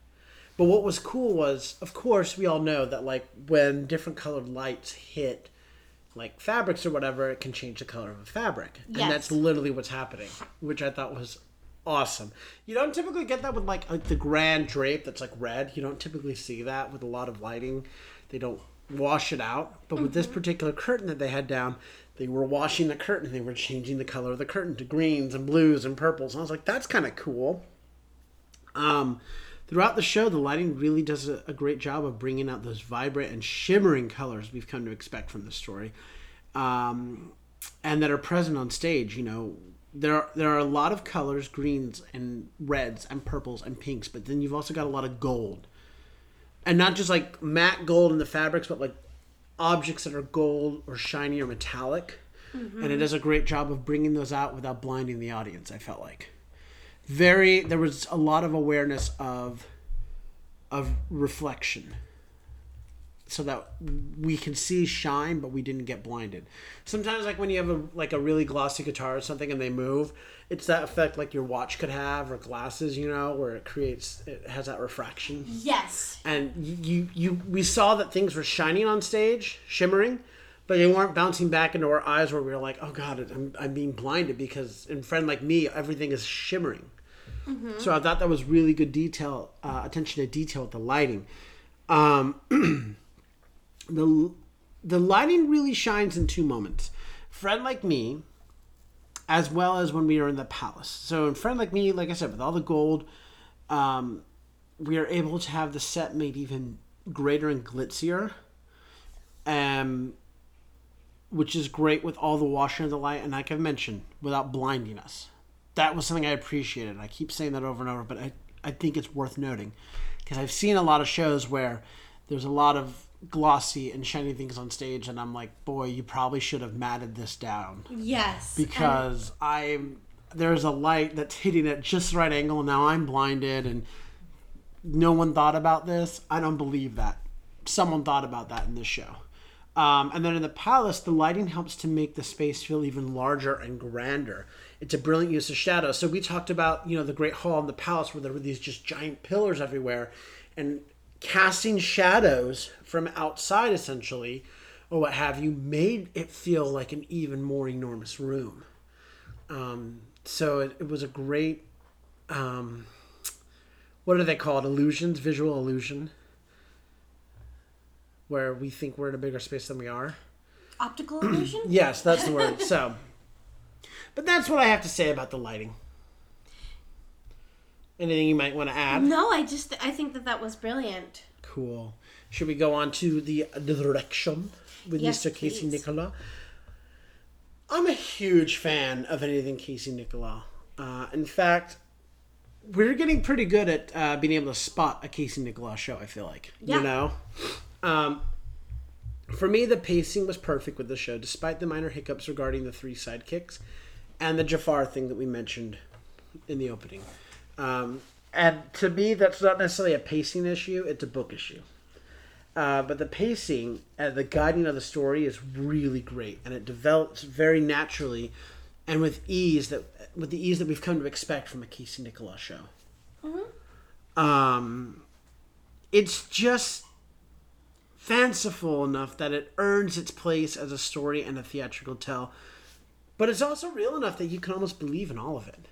But what was cool was, of course, we all know that like when different colored lights hit like fabrics or whatever, it can change the color of a fabric. Yes. And that's literally what's happening, which I thought was awesome. You don't typically get that with like, like the grand drape that's like red. You don't typically see that with a lot of lighting. They don't wash it out. But with this particular curtain that they had down, they were washing the curtain. They were changing the color of the curtain to greens and blues and purples. And I was like, that's kind of cool. Um, throughout the show, the lighting really does a, a great job of bringing out those vibrant and shimmering colors we've come to expect from the story, um, and that are present on stage. You know, there are, there are a lot of colors, greens and reds and purples and pinks, but then you've also got a lot of gold, and not just like matte gold in the fabrics, but like objects that are gold or shiny or metallic. and it mm-hmm. does a great job of bringing those out without blinding the audience. I felt like very there was a lot of awareness of of reflection so that we can see shine but we didn't get blinded. Sometimes like when you have a like a really glossy guitar or something and they move it's that effect like your watch could have or glasses you know where it creates it has that refraction. Yes. and you you we saw that things were shining on stage shimmering but they weren't bouncing back into our eyes where we were like oh god i'm, I'm being blinded because in friend like me everything is shimmering. So i thought that was really good detail uh, attention to detail with the lighting. Um, the the lighting really shines in two moments. Friend like me as well as when we are in the palace. So in friend like me like i said with all the gold um, we are able to have the set made even greater and glitzier um, which is great with all the washing of the light. And like i've mentioned without blinding us. That was something i appreciated. I keep saying that over and over but i, I think it's worth noting. Because i've seen a lot of shows where there's a lot of glossy and shiny things on stage and i'm like boy you probably should have matted this down Yes. because I'm there's a light that's hitting at just the right angle. and Now I'm blinded, and no one thought about this. I don't believe that. Someone thought about that in this show. Um, and then in the palace, the lighting helps to make the space feel even larger and grander. It's a brilliant use of shadow. So we talked about you know the great hall in the palace where there were these just giant pillars everywhere, and casting shadows from outside essentially, or what have you, made it feel like an even more enormous room. Um, so it, it was a great, um, what do they call it? Illusions, visual illusion, where we think we're in a bigger space than we are. Optical illusion? Yes, that's the word. so, but that's what I have to say about the lighting. Anything you might want to add? No, I just I think that that was brilliant. Cool. Should we go on to the direction with Yes, Mr. Casey please. Nicholaw? I'm a huge fan of anything Casey Nicholaw. Uh, in fact, we're getting pretty good at uh, being able to spot a Casey Nicholaw show. I feel like Yeah. you know. Um, for me, the pacing was perfect with the show, despite the minor hiccups regarding the three sidekicks and the Jafar thing that we mentioned in the opening. Um, and to me, that's not necessarily a pacing issue; it's a book issue. Uh, but the pacing and the guiding of the story is really great, and it develops very naturally and with ease that with the ease that we've come to expect from a Casey Nicholaw show. Um, it's just fanciful enough that it earns its place as a story and a theatrical tell, but it's also real enough that you can almost believe in all of it.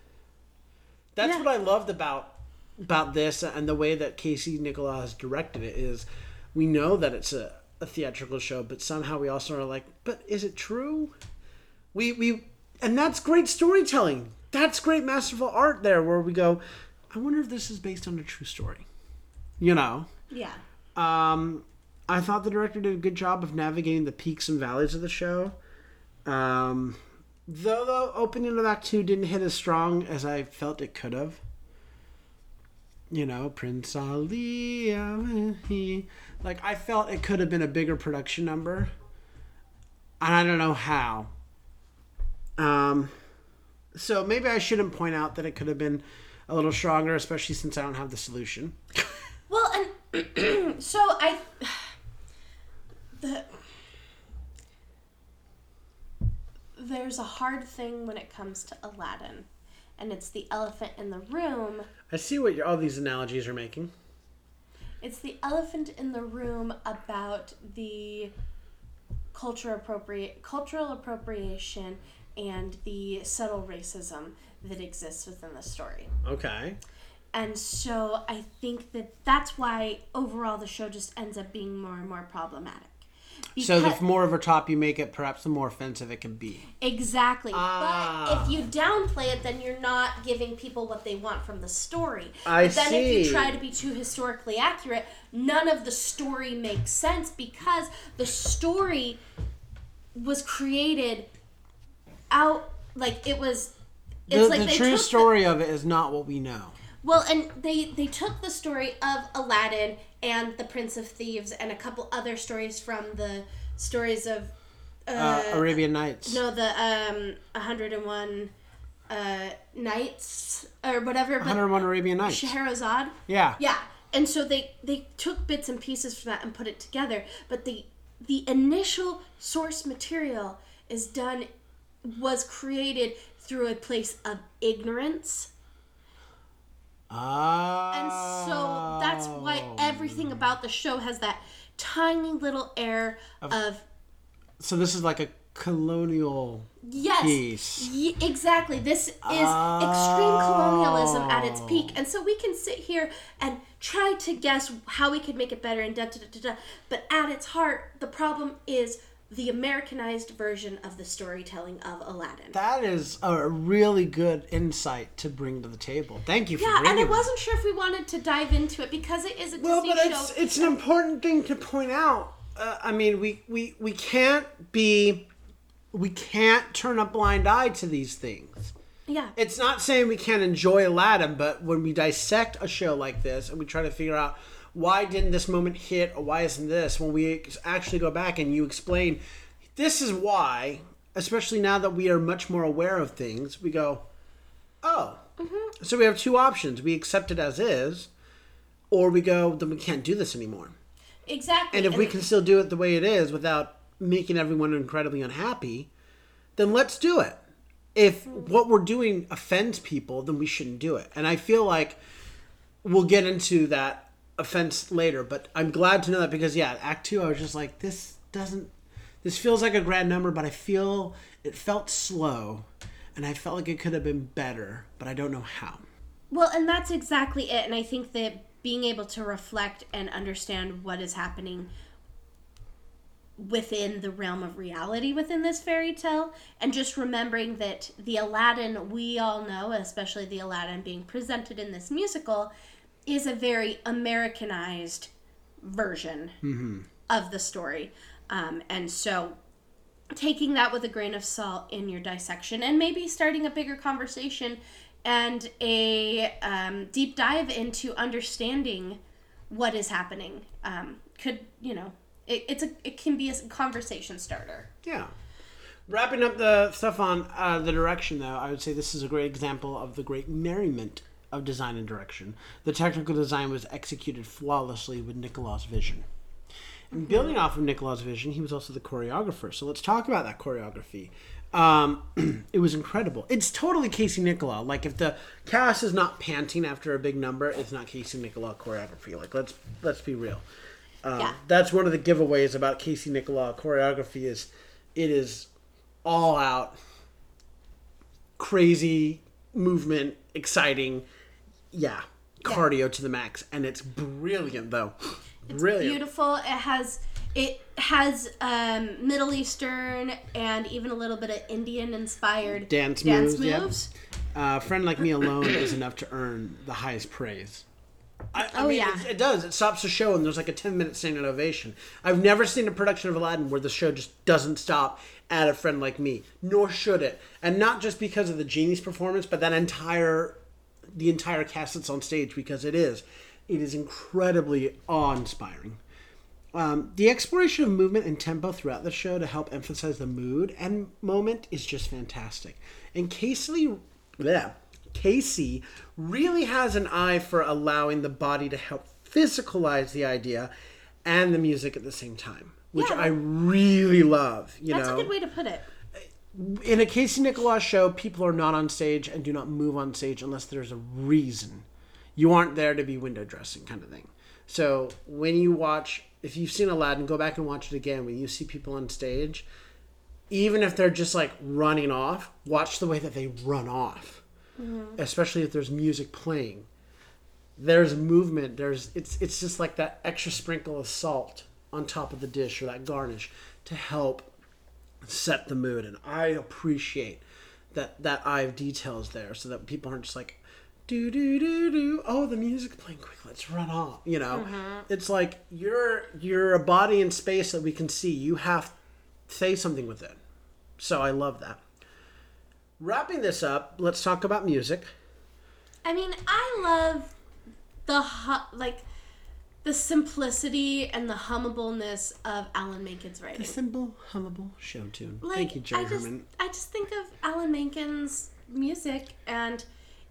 That's Yeah. what I loved about about this and the way that Casey Nicholaw has directed it is we know that it's a, a theatrical show, but somehow we also are like, but is it true? We we and that's great storytelling. That's great masterful art there where we go, I wonder if this is based on a true story. You know? Yeah. Um, I thought the director did a good job of navigating the peaks and valleys of the show. Um, though the opening of Act Two didn't hit as strong as I felt it could have. You know, Prince Ali, he, like I felt it could have been a bigger production number, and I don't know how. Um, so maybe I shouldn't point out that it could have been a little stronger, especially since I don't have the solution. Well, and so I the there's a hard thing when it comes to Aladdin, and it's the elephant in the room. I see what all these analogies are making. It's the elephant in the room about the culture appropriate cultural appropriation and the subtle racism that exists within the story. Okay. And so I think that that's why overall the show just ends up being more and more problematic. So the Because- more over top you make it, perhaps the more offensive it can be. Exactly. Ah. But if you downplay it, then you're not giving people what they want from the story. I but then if you try to be too historically accurate, none of the story makes sense because the story was created out like it was it's The, like the true took story of it is not what we know. well, and they they took the story of Aladdin and the Prince of Thieves and a couple other stories from the stories of uh, Arabian Nights. No, the um 101 uh nights or whatever. But 101 Arabian Nights. Scheherazade. Yeah. Yeah, and so they they took bits and pieces from that and put it together. But the the initial source material is done was created through a place of ignorance. And so that's why oh. everything about the show has that tiny little air of, So this is like a colonial yes, piece. exactly. This is extreme colonialism at its peak, oh. and so we can sit here and try to guess how we could make it better and da da da da. da. But at its heart, the problem is the Americanized version of the storytelling of Aladdin. That is a really good insight to bring to the table. Thank you for yeah, and I wasn't sure if we wanted to dive into it because it is a Well, Disney but show. it's it's an important thing to point out. Uh, I mean, we, we we can't be we can't turn a blind eye to these things. yeah. It's not saying we can't enjoy Aladdin, but when we dissect a show like this and we try to figure out why didn't this moment hit or why isn't this, when we actually go back and you explain this is why, especially now that we are much more aware of things, we go, oh, mm-hmm. so we have two options: we accept it as is, or we go, then we can't do this anymore. Exactly. And if we can still do it the way it is without making everyone incredibly unhappy, then let's do it. If mm-hmm. what we're doing offends people, then we shouldn't do it. And I feel like we'll get into that offense later, but I'm glad to know that because yeah, Act 2 I was just like this doesn't this feels like a grand number, but I feel it felt slow and I felt like it could have been better, but I don't know how. Well, and that's exactly it. And I think that being able to reflect and understand what is happening within the realm of reality within this fairy tale, and just remembering that the Aladdin we all know, especially the Aladdin being presented in this musical, is a very Americanized version of the story. Um, and so taking that with a grain of salt in your dissection and maybe starting a bigger conversation and a um, deep dive into understanding what is happening um, could you know it, it's a it can be a conversation starter Yeah. Wrapping up the stuff on uh, the direction, though, I would say this is a great example of the great merriment of design and direction. The technical design was executed flawlessly with Nicholaw's vision. And building off of Nicholaw's vision, he was also the choreographer. So let's talk about that choreography. Um, it was incredible. It's totally Casey Nicholaw. Like if the cast is not panting after a big number, it's not Casey Nicholaw choreography. Like let's let's be real. Um, Yeah. That's one of the giveaways about Casey Nicholaw choreography is it is all out, crazy movement, exciting, yeah, cardio to the max, and it's brilliant though. brilliant. beautiful it has it has um, middle eastern and even a little bit of indian inspired Dance moves, yeah. Uh, friend like me alone is enough to earn the highest praise. I, I Oh, mean, yeah. it, it does. It stops the show and there's like a 10 minute standing ovation. I've never seen a production of Aladdin where the show just doesn't stop at a friend like me, nor should it. And not just because of the genie's performance, but that entire, the entire cast that's on stage because it is. It is incredibly awe-inspiring. Um, the exploration of movement and tempo throughout the show to help emphasize the mood and moment is just fantastic. And Casey, yeah, Casey really has an eye for allowing the body to help physicalize the idea and the music at the same time, which Yeah. I really love. You that's know, a good way to put it in a Casey Nicholaw's show, people are not on stage and do not move on stage unless there's a reason. You aren't there to be window dressing, kind of thing. So when you watch, if you've seen Aladdin, go back and watch it again. When you see people on stage, even if they're just like running off, watch the way that they run off. Mm-hmm. Especially if there's music playing. There's movement. There's it's it's just like that extra sprinkle of salt on top of the dish or that garnish to help set the mood and i appreciate that that eye of details there so that people aren't just like do do do do oh the music's playing quick let's run off you know? Mm-hmm. It's like you're you're a body in space that we can see. You have to say something with it. So i love that. Wrapping this up let's talk about music. I mean, I love the hu- like the simplicity and the hummableness of Alan Menken's A The simple, hummable show tune. Like, Thank you, Jerry I just, Herman. I just think of Alan Menken's music, and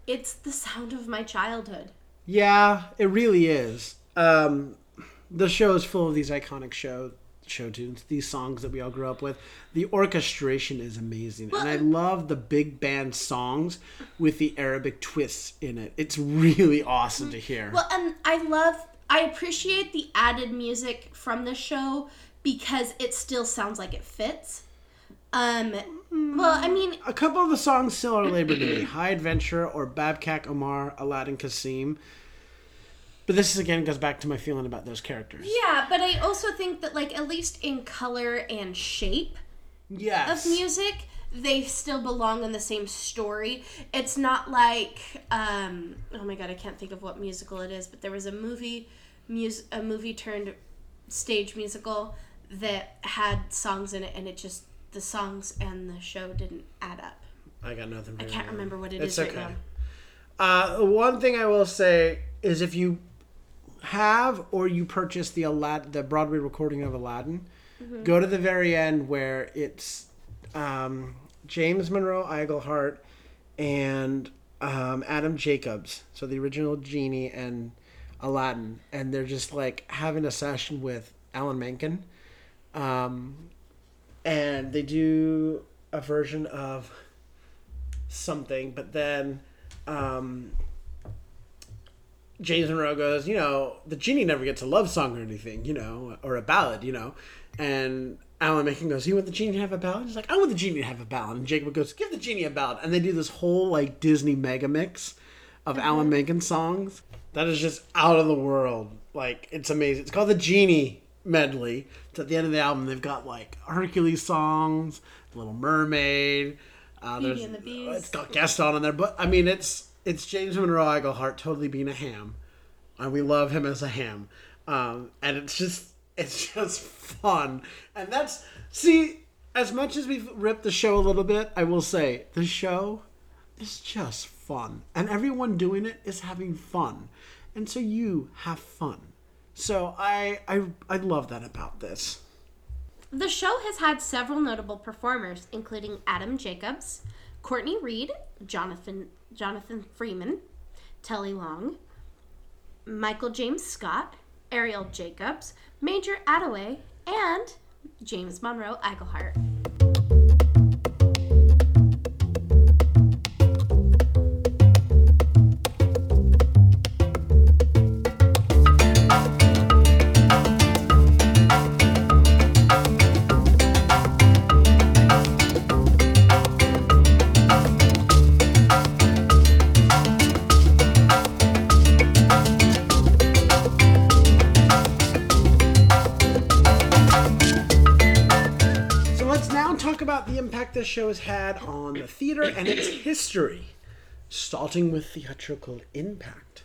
it's the sound of my childhood. Yeah, it really is. Um, the show is full of these iconic show show tunes, these songs that we all grew up with. The orchestration is amazing, and I love the big band songs with the Arabic twists in it. It's really awesome to hear. Well, and I love, I appreciate the added music from the show because it still sounds like it fits. Um, well, I mean, A couple of the songs still are labor to me. High Adventure or Babkak Omar, Aladdin Kassim. But this is again goes back to my feeling about those characters. yeah, but I also think that, like, at least in color and shape Yes. of music, they still belong in the same story. It's not like, um, oh my god, I can't think of what musical it is, but there was a movie, mus- a movie turned stage musical that had songs in it, and it just the songs and the show didn't add up. I got nothing. I can't remember what it It's is right now. Uh, one thing I will say is if you have or you purchase the Alad- the Broadway recording of Aladdin, Mm-hmm. go to the very end where it's um, James Monroe Iglehart and um, Adam Jacobs, so the original genie and Aladdin, and they're just like having a session with Alan Menken, um, and they do a version of something, but then um, James Monroe goes, you know, the genie never gets a love song or anything, you know, or a ballad, you know, and Alan Menken goes, you want the genie to have a ballad? He's like, I want the genie to have a ballad, and Jacob goes, give the genie a ballad, and they do this whole like Disney mega mix of Alan Menken songs that is just out of the world. Like it's amazing. It's called the Genie medley. It's at the end of the album. They've got like Hercules songs, Little Mermaid. Uh, Beauty and the Beast. It's got Gaston on in there, but I mean, it's it's James Monroe Iglehart totally being a ham, and we love him as a ham. Um, and it's just it's just fun, and that's see as much as we've ripped the show a little bit, I will say the show is just fun, and everyone doing it is having fun, and so you have fun. So I I I love that about this. The show has had several notable performers, including Adam Jacobs, Courtney Reed, Jonathan Jonathan Freeman, Telly Leung, Michael James Scott, Arielle Jacobs, Major Attaway, and James Monroe Iglehart. This show has had on the theater and its history, starting with theatrical impact.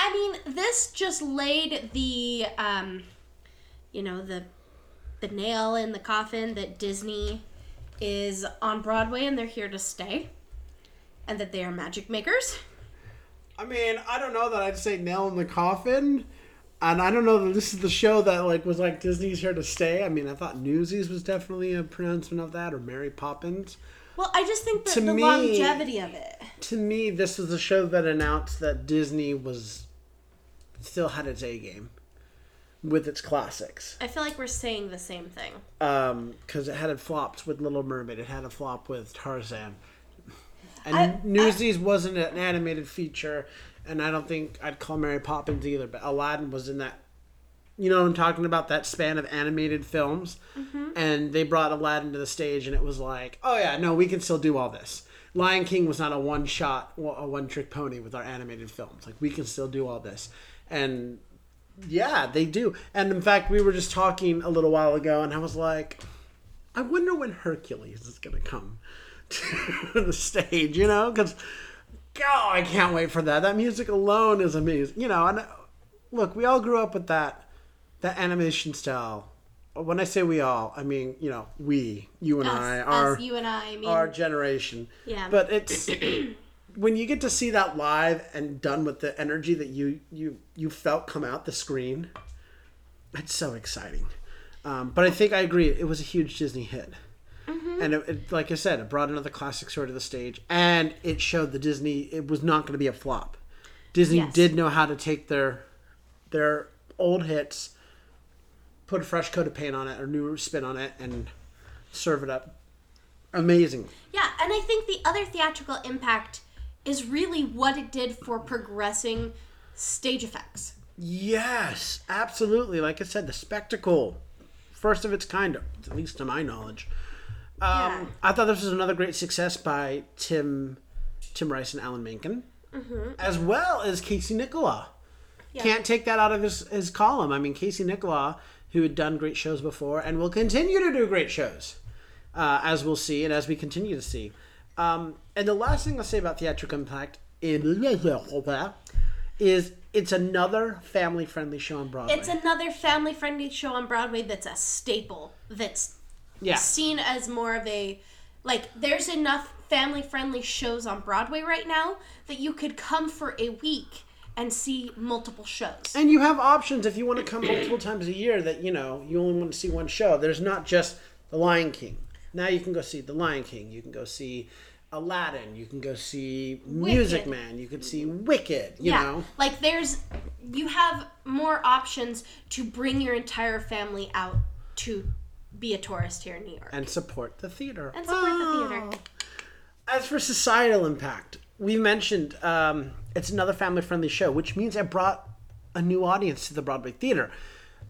I mean, this just laid the, um, you know, the the nail in the coffin that Disney is on Broadway and they're here to stay, and that they are magic makers. I mean, I don't know that I'd say nail in the coffin, and I don't know that this is the show that like was like Disney's here to stay. I mean, I thought Newsies was definitely a pronouncement of that, or Mary Poppins. Well, I just think that To the me- longevity of it. To me, this was the show that announced that Disney was still had its A game with its classics. I feel like we're saying the same thing. Um, because it had it flopped with Little Mermaid. It had a flop with Tarzan. And I- Newsies wasn't an animated feature, and I don't think I'd call Mary Poppins either. But Aladdin was in that. You know what I'm talking about? That span of animated films, mm-hmm. and they brought Aladdin to the stage, and it was like, oh yeah, no, we can still do all this. Lion King was not a one shot, a one trick pony with our animated films. Like we can still do all this, and yeah, they do. And in fact, we were just talking a little while ago, and I was like, I wonder when Hercules is going to come to the stage, you know? Because, God, I can't wait for that. That music alone is amazing. You know, and uh, look, we all grew up with that that animation style. When I say we all, I mean, you know, we, you and Us, I, us, our, you and I. I mean, our generation. Yeah. But it's when you get to see that live and done with the energy that you you you felt come out the screen, it's so exciting. Um, but I think I agree. It was a huge Disney hit, Mm-hmm. and it, it, like I said, it brought another classic story to the stage, and it showed the Disney it was not going to be a flop. Disney Yes. did know how to take their their old hits, put a fresh coat of paint on it, or new spin on it, and serve it up. Amazing. Yeah, and I think the other theatrical impact is really what it did for progressing stage effects. Yes, absolutely. Like I said, the spectacle, first of its kind, at least to my knowledge. Um, Yeah. I thought this was another great success by Tim, Tim Rice and Alan Menken, as well as Casey Nicholaw. Can't take that out of his, his column. I mean, Casey Nicholaw, who had done great shows before and will continue to do great shows, uh, as we'll see and as we continue to see. Um, and the last thing I'll say about theatrical impact is it's another family friendly show on Broadway. It's another family friendly show on Broadway that's a staple, that's yeah. seen as more of a like there's enough family friendly shows on Broadway right now that you could come for a week and see multiple shows. And you have options if you want to come multiple times a year that, you know, you only want to see one show. There's not just The Lion King. Now you can go see The Lion King. You can go see Aladdin. You can go see Music Wicked. Man. You could see Wicked, you yeah, know. like there's you have more options to bring your entire family out to be a tourist here in New York And support the theater. and support the theater. As for societal impact, we mentioned um, it's another family friendly show, which means it brought a new audience to the Broadway theater.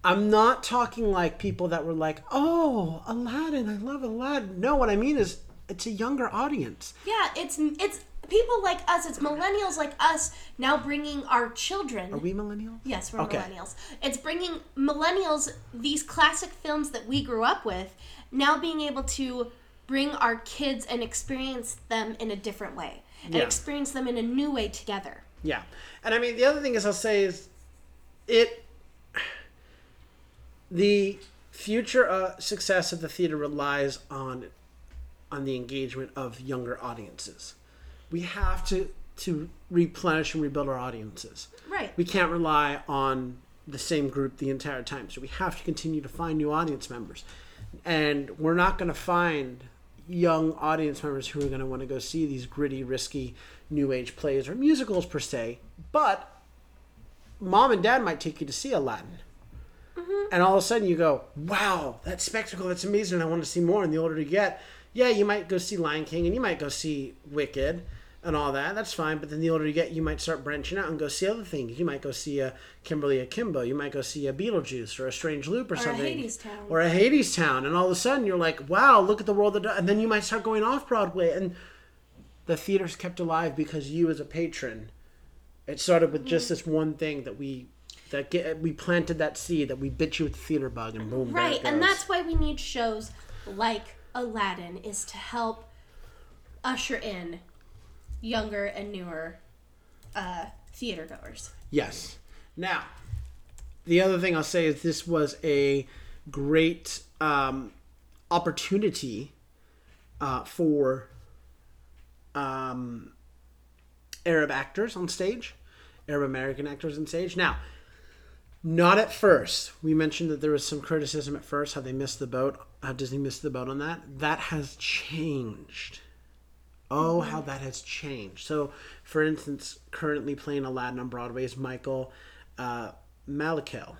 I'm not talking like people that were like, oh, Aladdin, I love Aladdin. No, what I mean is it's a younger audience. Yeah, it's it's people like us. It's millennials like us now bringing our children. Are we millennials? Yes, we're Okay. millennials. It's bringing millennials these classic films that we grew up with, now being able to bring our kids and experience them in a different way and Yeah. experience them in a new way together. Yeah. And I mean, the other thing is, I'll say is it, the future uh, success of the theater relies on on the engagement of younger audiences. We have to to replenish and rebuild our audiences. Right. We can't rely on the same group the entire time. So we have to continue to find new audience members. And we're not going to find young audience members who are going to want to go see these gritty, risky new age plays or musicals per se. But mom and dad might take you to see Aladdin. Mm-hmm. And all of a sudden you go, wow, that spectacle, that's amazing. I want to see more. And the older you get, yeah, you might go see Lion King and you might go see Wicked and all that. That's fine. But then the older you get, you might start branching out and go see other things. You might go see a Kimberly Akimbo. You might go see a Beetlejuice or a Strange Loop or, a something. Hadestown. Or a Hadestown. And all of a sudden you're like, wow, look at the world. That and then you might start going off Broadway. And the theater's kept alive because you as a patron. It started with just this one thing that we that get we planted that seed that we bit you with the theater bug and boom Right, and that's why we need shows like Aladdin is to help usher in younger and newer uh, theater goers. Yes. Now, the other thing I'll say is this was a great um, opportunity uh, for um, Arab actors on stage, Arab American actors on stage. Now, not at first. We mentioned that there was some criticism at first, how they missed the boat, how Disney missed the boat on that. That has changed. Oh, how that has changed. So, for instance, currently playing Aladdin on Broadway is Michael uh, Maliakel,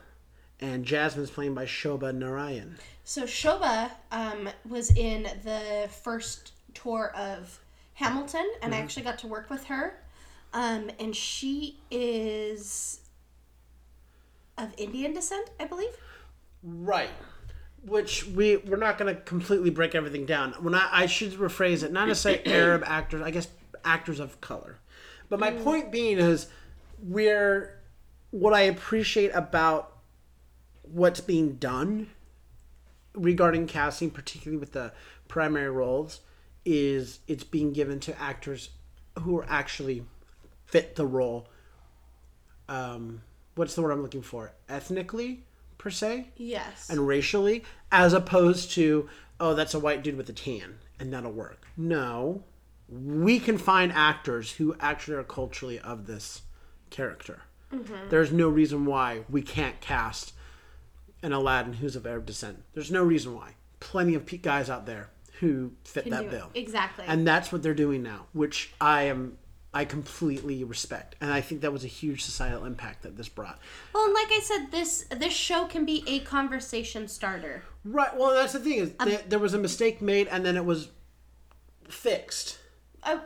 and Jasmine's playing by Shoba Narayan. So Shoba um, was in the first tour of Hamilton, and I actually got to work with her. Um, and she is of Indian descent, I believe. Right. Which we we're not going to completely break everything down. When I, I should rephrase it, not necessarily Arab actors, I guess actors of color. But my point being is, we're what I appreciate about what's being done regarding casting, particularly with the primary roles, is it's being given to actors who are actually fit the role. Um, what's the word I'm looking for? Ethnically, per se Yes. and racially, as opposed to, oh, that's a white dude with a tan and that'll work. No, we can find actors who actually are culturally of this character. Mm-hmm. There's no reason why we can't cast an Aladdin who's of Arab descent. There's no reason why. Plenty of guys out there who fit Can that it. bill. Exactly. And that's what they're doing now, which I am I completely respect. And I think that was a huge societal impact that this brought. well, and like I said, this this show can be a conversation starter. Right. Well, that's the thing is Um, there, was a mistake made and then it was fixed. Uh,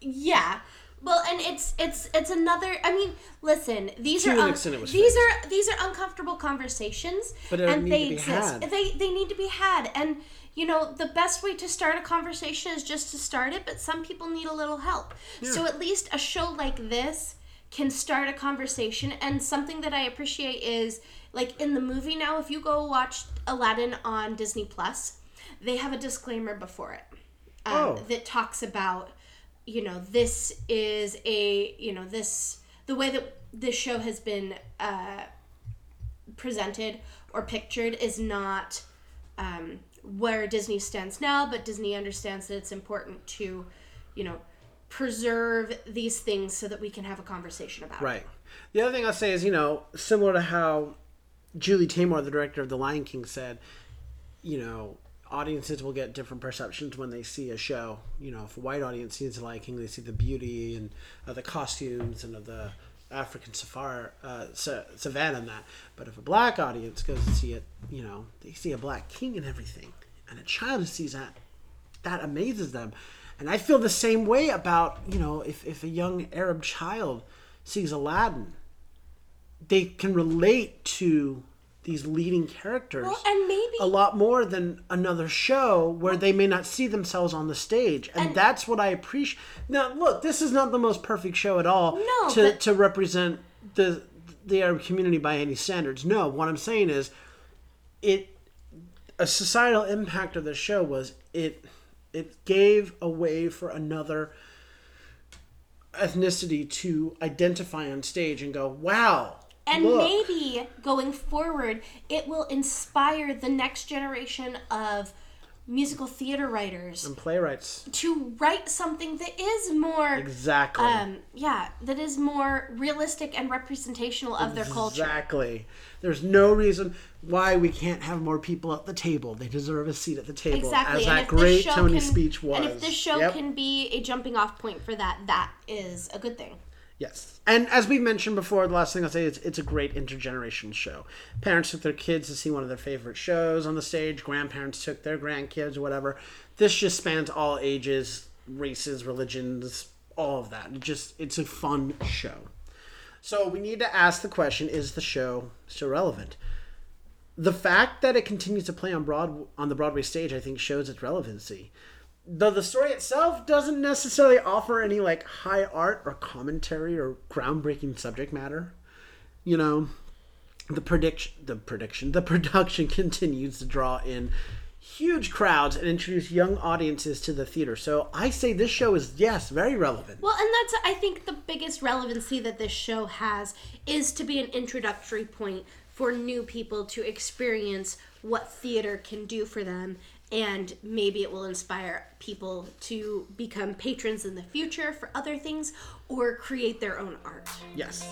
yeah. Well, and it's it's it's another. I mean, listen. These To are un- extent it was these fixed. are these are uncomfortable conversations, But they and they exist. had. They they need to be had, and you know the best way to start a conversation is just to start it. But some people need a little help. So at least a show like this can start a conversation. And something that I appreciate is like in the movie now. If you go watch Aladdin on Disney Plus, they have a disclaimer before it um, Oh. that talks about you know this is a you know this the way that this show has been uh, presented or pictured is not um, where Disney stands now, but Disney understands that it's important to you know preserve these things so that we can have a conversation about it. Right. The other thing I'll say is, you know, similar to how Julie Taymor, the director of The Lion King, said, you know, audiences will get different perceptions when they see a show. You know, if a white audience sees The Lion King, they see the beauty and of the costumes and of the African safari, uh, sa- savannah and that. But if a black audience goes to see it, you know, they see a black king and everything. And a child sees that, that amazes them. And I feel the same way about, you know, if, if a young Arab child sees Aladdin, they can relate to these leading characters Well, and maybe a lot more than another show where they may not see themselves on the stage. And, And- that's what I appreciate. Now, look, this is not the most perfect show at all No, to, but- to represent the the Arab community by any standards. No, what I'm saying is it a societal impact of the show was it it gave a way for another ethnicity to identify on stage and go, "Wow." And look." maybe going forward, it will inspire the next generation of musical theater writers and playwrights to write something that is more, exactly um, yeah, that is more realistic and representational of their culture. Exactly. There's no reason why we can't have more people at the table. They deserve a seat at the table. Exactly. As and that great Tony can, speech was. And if this show Yep. can be a jumping off point for that, that is a good thing. Yes. And as we've mentioned before, the last thing I'll say is it's a great intergenerational show. Parents took their kids to see one of their favorite shows on the stage, grandparents took their grandkids, whatever. This just spans all ages, races, religions, all of that. It just it's a fun show. So we need to ask the question, is the show still relevant? The fact that it continues to play on Broad on the Broadway stage, I think, shows its relevancy though the story itself doesn't necessarily offer any like high art or commentary or groundbreaking subject matter you know? The prediction the prediction the production continues to draw in huge crowds and introduce young audiences to the theater. So i say this show is yes very relevant. Well, and that's I think the biggest relevancy that this show has is to be an introductory point for new people to experience what theater can do for them and maybe it will inspire people to become patrons in the future for other things or create their own art. yes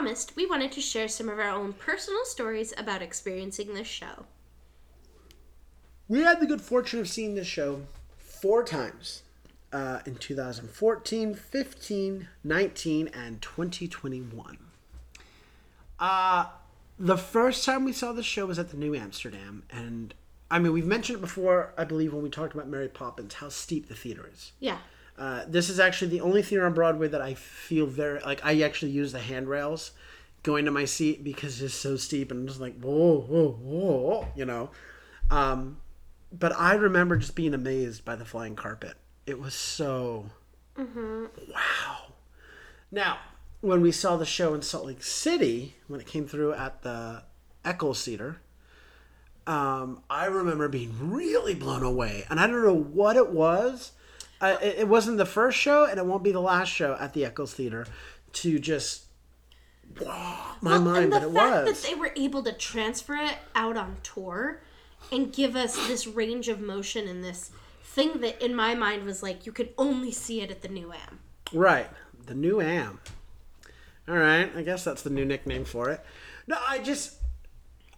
promised, we wanted to share some of our own personal stories about experiencing this show. We had the good fortune of seeing this show four times uh, in 2014, 15, 19, and 2021. Uh, the first time we saw the show was at the New Amsterdam, and I mean, we've mentioned it before, I believe, when we talked about Mary Poppins, how steep the theater is. Yeah. Uh, this is actually the only theater on Broadway that I feel very like. I actually use the handrails going to my seat because it's so steep and I'm just like whoa, whoa, whoa, you know. Um, but I remember just being amazed by the flying carpet. It was so wow. Now, when we saw the show in Salt Lake City, when it came through at the Eccles Theater, um, I remember being really blown away. And I don't know what it was. Uh, it, it wasn't the first show, and it won't be the last show at the Eccles Theater to just my Well, mind, and but it fact was. that they were able to transfer it out on tour and give us this range of motion and this thing that in my mind was like you could only see it at the new am. Right. The new Am. All right. I guess that's the new nickname for it. No, I just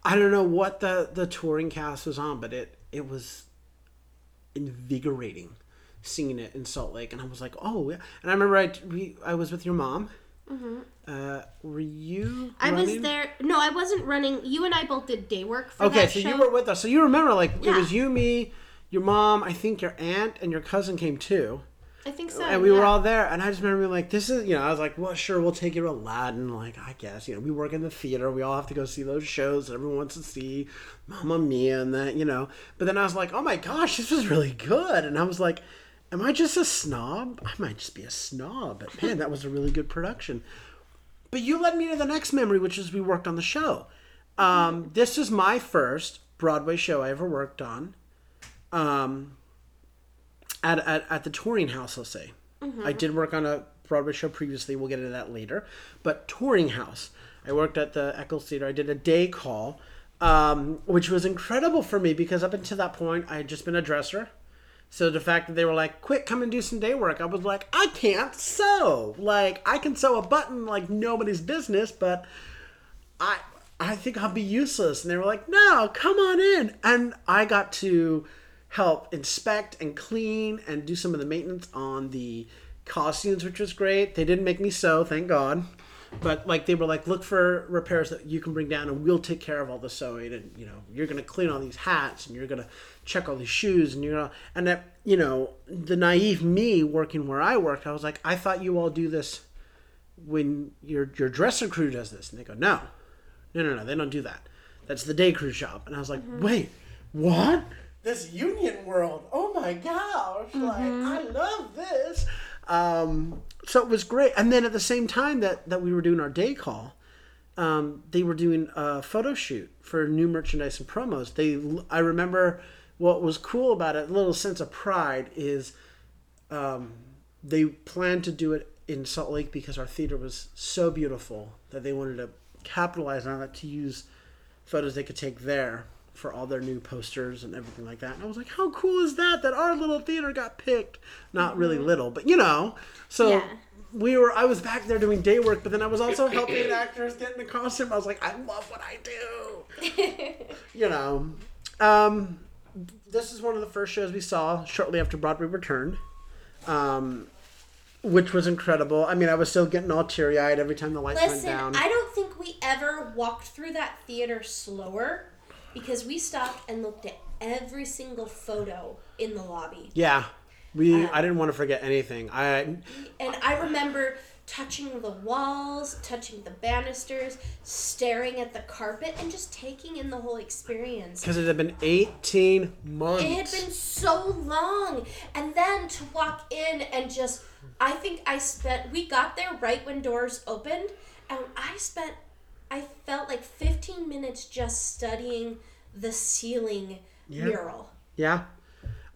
I don't know what the the touring cast was on, but it it was invigorating seeing it in Salt Lake, and I was like, oh yeah. And I remember I we, I was with your mom. Uh, were you? Mm-hmm. I was there. No, I wasn't running. You and I both did day work for Okay, so show. you were with us. So you remember, like, it was you, me, your mom, I think your aunt, and your cousin came too. I think so. and we were all there and i just remember being like this is you know i was like well sure we'll take you to aladdin like i guess you know we work in the theater we all have to go see those shows that everyone wants to see Mamma mia and that you know but then i was like oh my gosh this was really good and i was like am i just a snob i might just be a snob but man that was a really good production but you led me to the next memory which is we worked on the show um, this is my first broadway show i ever worked on um, at, at, at the touring house, I'll say. I did work on a Broadway show previously. We'll get into that later. But touring house. I worked at the Eccles Theater. I did a day call, um, which was incredible for me because up until that point, I had just been a dresser. So the fact that they were like, "Quick, come and do some day work," I was like, "I can't sew. Like, I can sew a button like nobody's business, but I I think I'll be useless." And they were like, "No, come on in." And I got to help inspect and clean and do some of the maintenance on the costumes, which was great. They didn't make me sew, thank God. But like they were like, look for repairs that you can bring down, and we'll take care of all the sewing. And you know, you're gonna clean all these hats, and you're gonna check all these shoes, and you're gonna, and that you know, the naive me working where I worked, I was like, I thought you all do this when your your dresser crew does this, and they go, no, no, no, no, they don't do that. That's the day crew job. And I was like, wait, what? This union world? Oh my gosh! Like I love this. Um, so it was great. And then at the same time that that we were doing our day call, um, they were doing a photo shoot for new merchandise and promos. They, I remember what was cool about it. A little sense of pride is um, they planned to do it in Salt Lake because our theater was so beautiful that they wanted to capitalize on it to use photos they could take there for all their new posters and everything like that. And I was like, how cool is that that our little theater got picked? Not really little, but you know. So Yeah. we were I was back there doing day work, but then I was also helping actors get in the costume. I was like, I love what I do. you know. Um this is one of the first shows we saw shortly after Broadway returned. Um which was incredible. I mean, I was still getting all teary eyed every time the lights went Listen, down. I don't think we ever walked through that theater slower because we stopped and looked at every single photo in the lobby. Yeah, we. Um, I didn't want to forget anything. I And I remember touching the walls, touching the banisters, staring at the carpet, and just taking in the whole experience. because it had been eighteen months. It had been so long. And then to walk in and just, I think I spent, we got there right when doors opened, and I spent, I felt like 15 minutes just studying the ceiling mural. Yeah,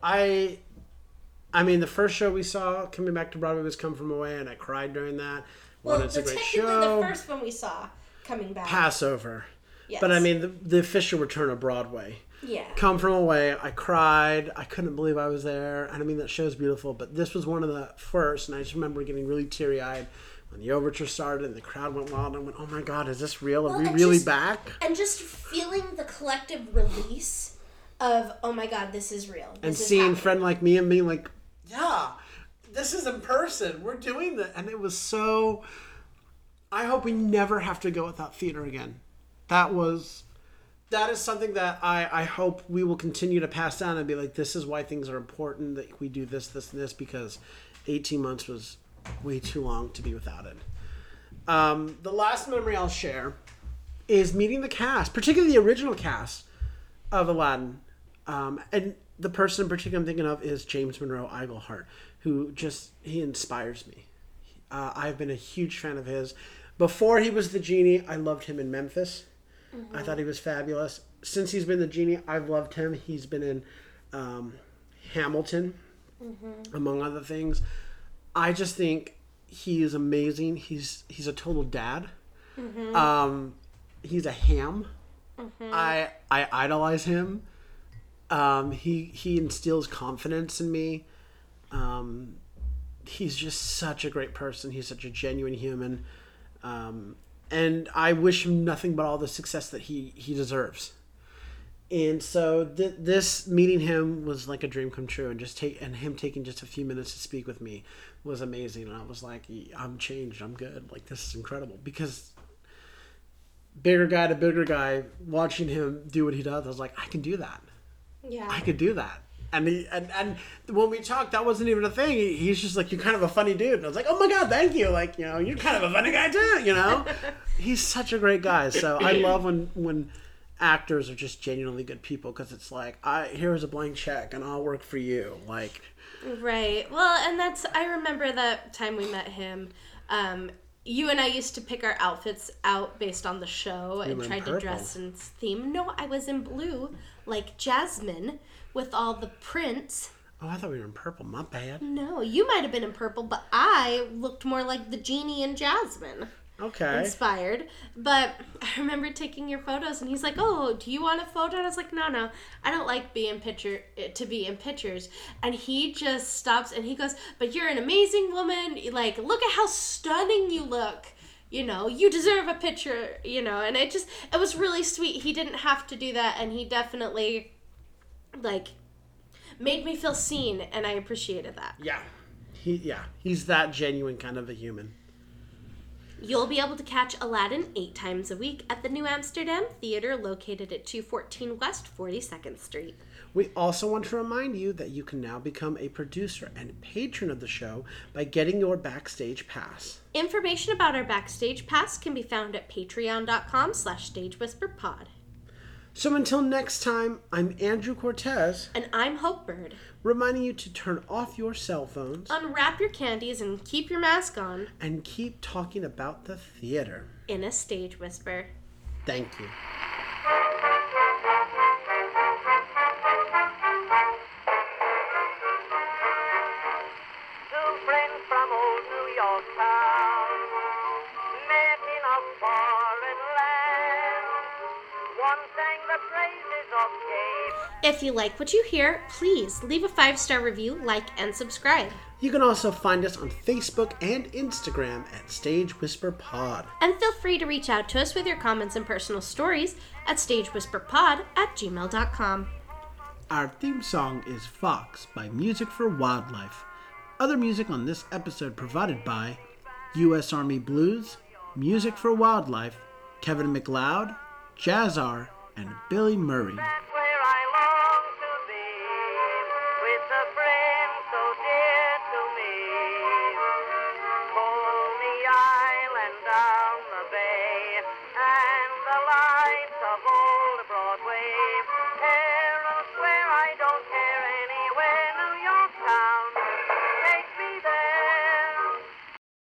I. I mean, the first show we saw coming back to Broadway was "Come From Away," and I cried during that. One, Well, it's a great technically show. the first one we saw coming back. Pass Over. Yes. But I mean, the, the official return of Broadway. yeah. Come From Away, I cried. I couldn't believe I was there. And I mean, that show's beautiful, but this was one of the first, and I just remember getting really teary eyed when the overture started and the crowd went wild. And I went, oh my God, is this real? Are Well, we really just- back? And just feeling the collective release of, oh my god, this is real. This And is seeing happening. friend like me and being like, yeah, this is in person. We're doing that. And it was so. I hope we never have to go without theater again. That was. That is something that I, I hope we will continue to pass down and be like, this is why things are important that we do this, this, and this because 18 months was way too long to be without it. Um, the last memory I'll share is meeting the cast, particularly the original cast of Aladdin. Um, and the person in particular I'm thinking of is James Monroe Iglehart, who just he inspires me. Uh, I've been a huge fan of his. Before he was the genie, I loved him in Memphis. I thought he was fabulous. Since he's been the genie, I've loved him. He's been in um, Hamilton, among other things. I just think he is amazing. He's he's a total dad. Um, he's a ham. I I idolize him. Um, he he instills confidence in me. Um, he's just such a great person. He's such a genuine human, um, and I wish him nothing but all the success that he he deserves. And so th- this meeting him was like a dream come true, and just take and him taking just a few minutes to speak with me was amazing. And I was like, I'm changed. I'm good. Like this is incredible because bigger guy to bigger guy, watching him do what he does, I was like, I can do that. Yeah. I could do that. And he and, and when we talked, that wasn't even a thing. He, he's just like, you're kind of a funny dude. And I was like, oh my god, thank you. Like, you know, you're kind of a funny guy too. You know, he's such a great guy. So I love when when actors are just genuinely good people because it's like, I here's a blank check and I'll work for you. Like, Right. Well, and that's I remember that time we met him. Um, you and I used to pick our outfits out based on the show and were in tried to dress in theme. No, I was in blue, like Jasmine, with all the prints. oh, I thought we were in purple. My bad. No, you might have been in purple, but I looked more like the genie and Jasmine. Okay. inspired. But I remember taking your photos, and he's like, "Oh, do you want a photo?" And I was like, "No, no, I don't like being picture eh, to be in pictures." And he just stops and he goes, "But you're an amazing woman. Like, look at how stunning you look." You know, you deserve a picture, you know, and it just, it was really sweet. He didn't have to do that, and he definitely, like, made me feel seen, and I appreciated that. Yeah. He yeah. He's that genuine kind of a human. You'll be able to catch Aladdin eight times a week at the New Amsterdam Theater located at 214 West 42nd Street. We also want to remind you that you can now become a producer and patron of the show by getting your backstage pass. Information about our backstage pass can be found at patreon.com slash stagewhisperpod. So until next time, I'm Andrew Cortez, And I'm Hope Bird. Reminding you to turn off your cell phones Unwrap your candies and keep your mask on and keep talking about the theater. in a stage whisper. Thank you. If you like what you hear, please leave a five star review, like, and subscribe. You can also find us on Facebook and Instagram at Stage Whisper Pod. And feel free to reach out to us with your comments and personal stories at stagewhisperpod at gmail.com. Our theme song is Fox by Music for Wildlife. Other music on this episode provided by U.S. Army Blues, Music for Wildlife, Kevin MacLeod, Jazzar, and Billy Murray.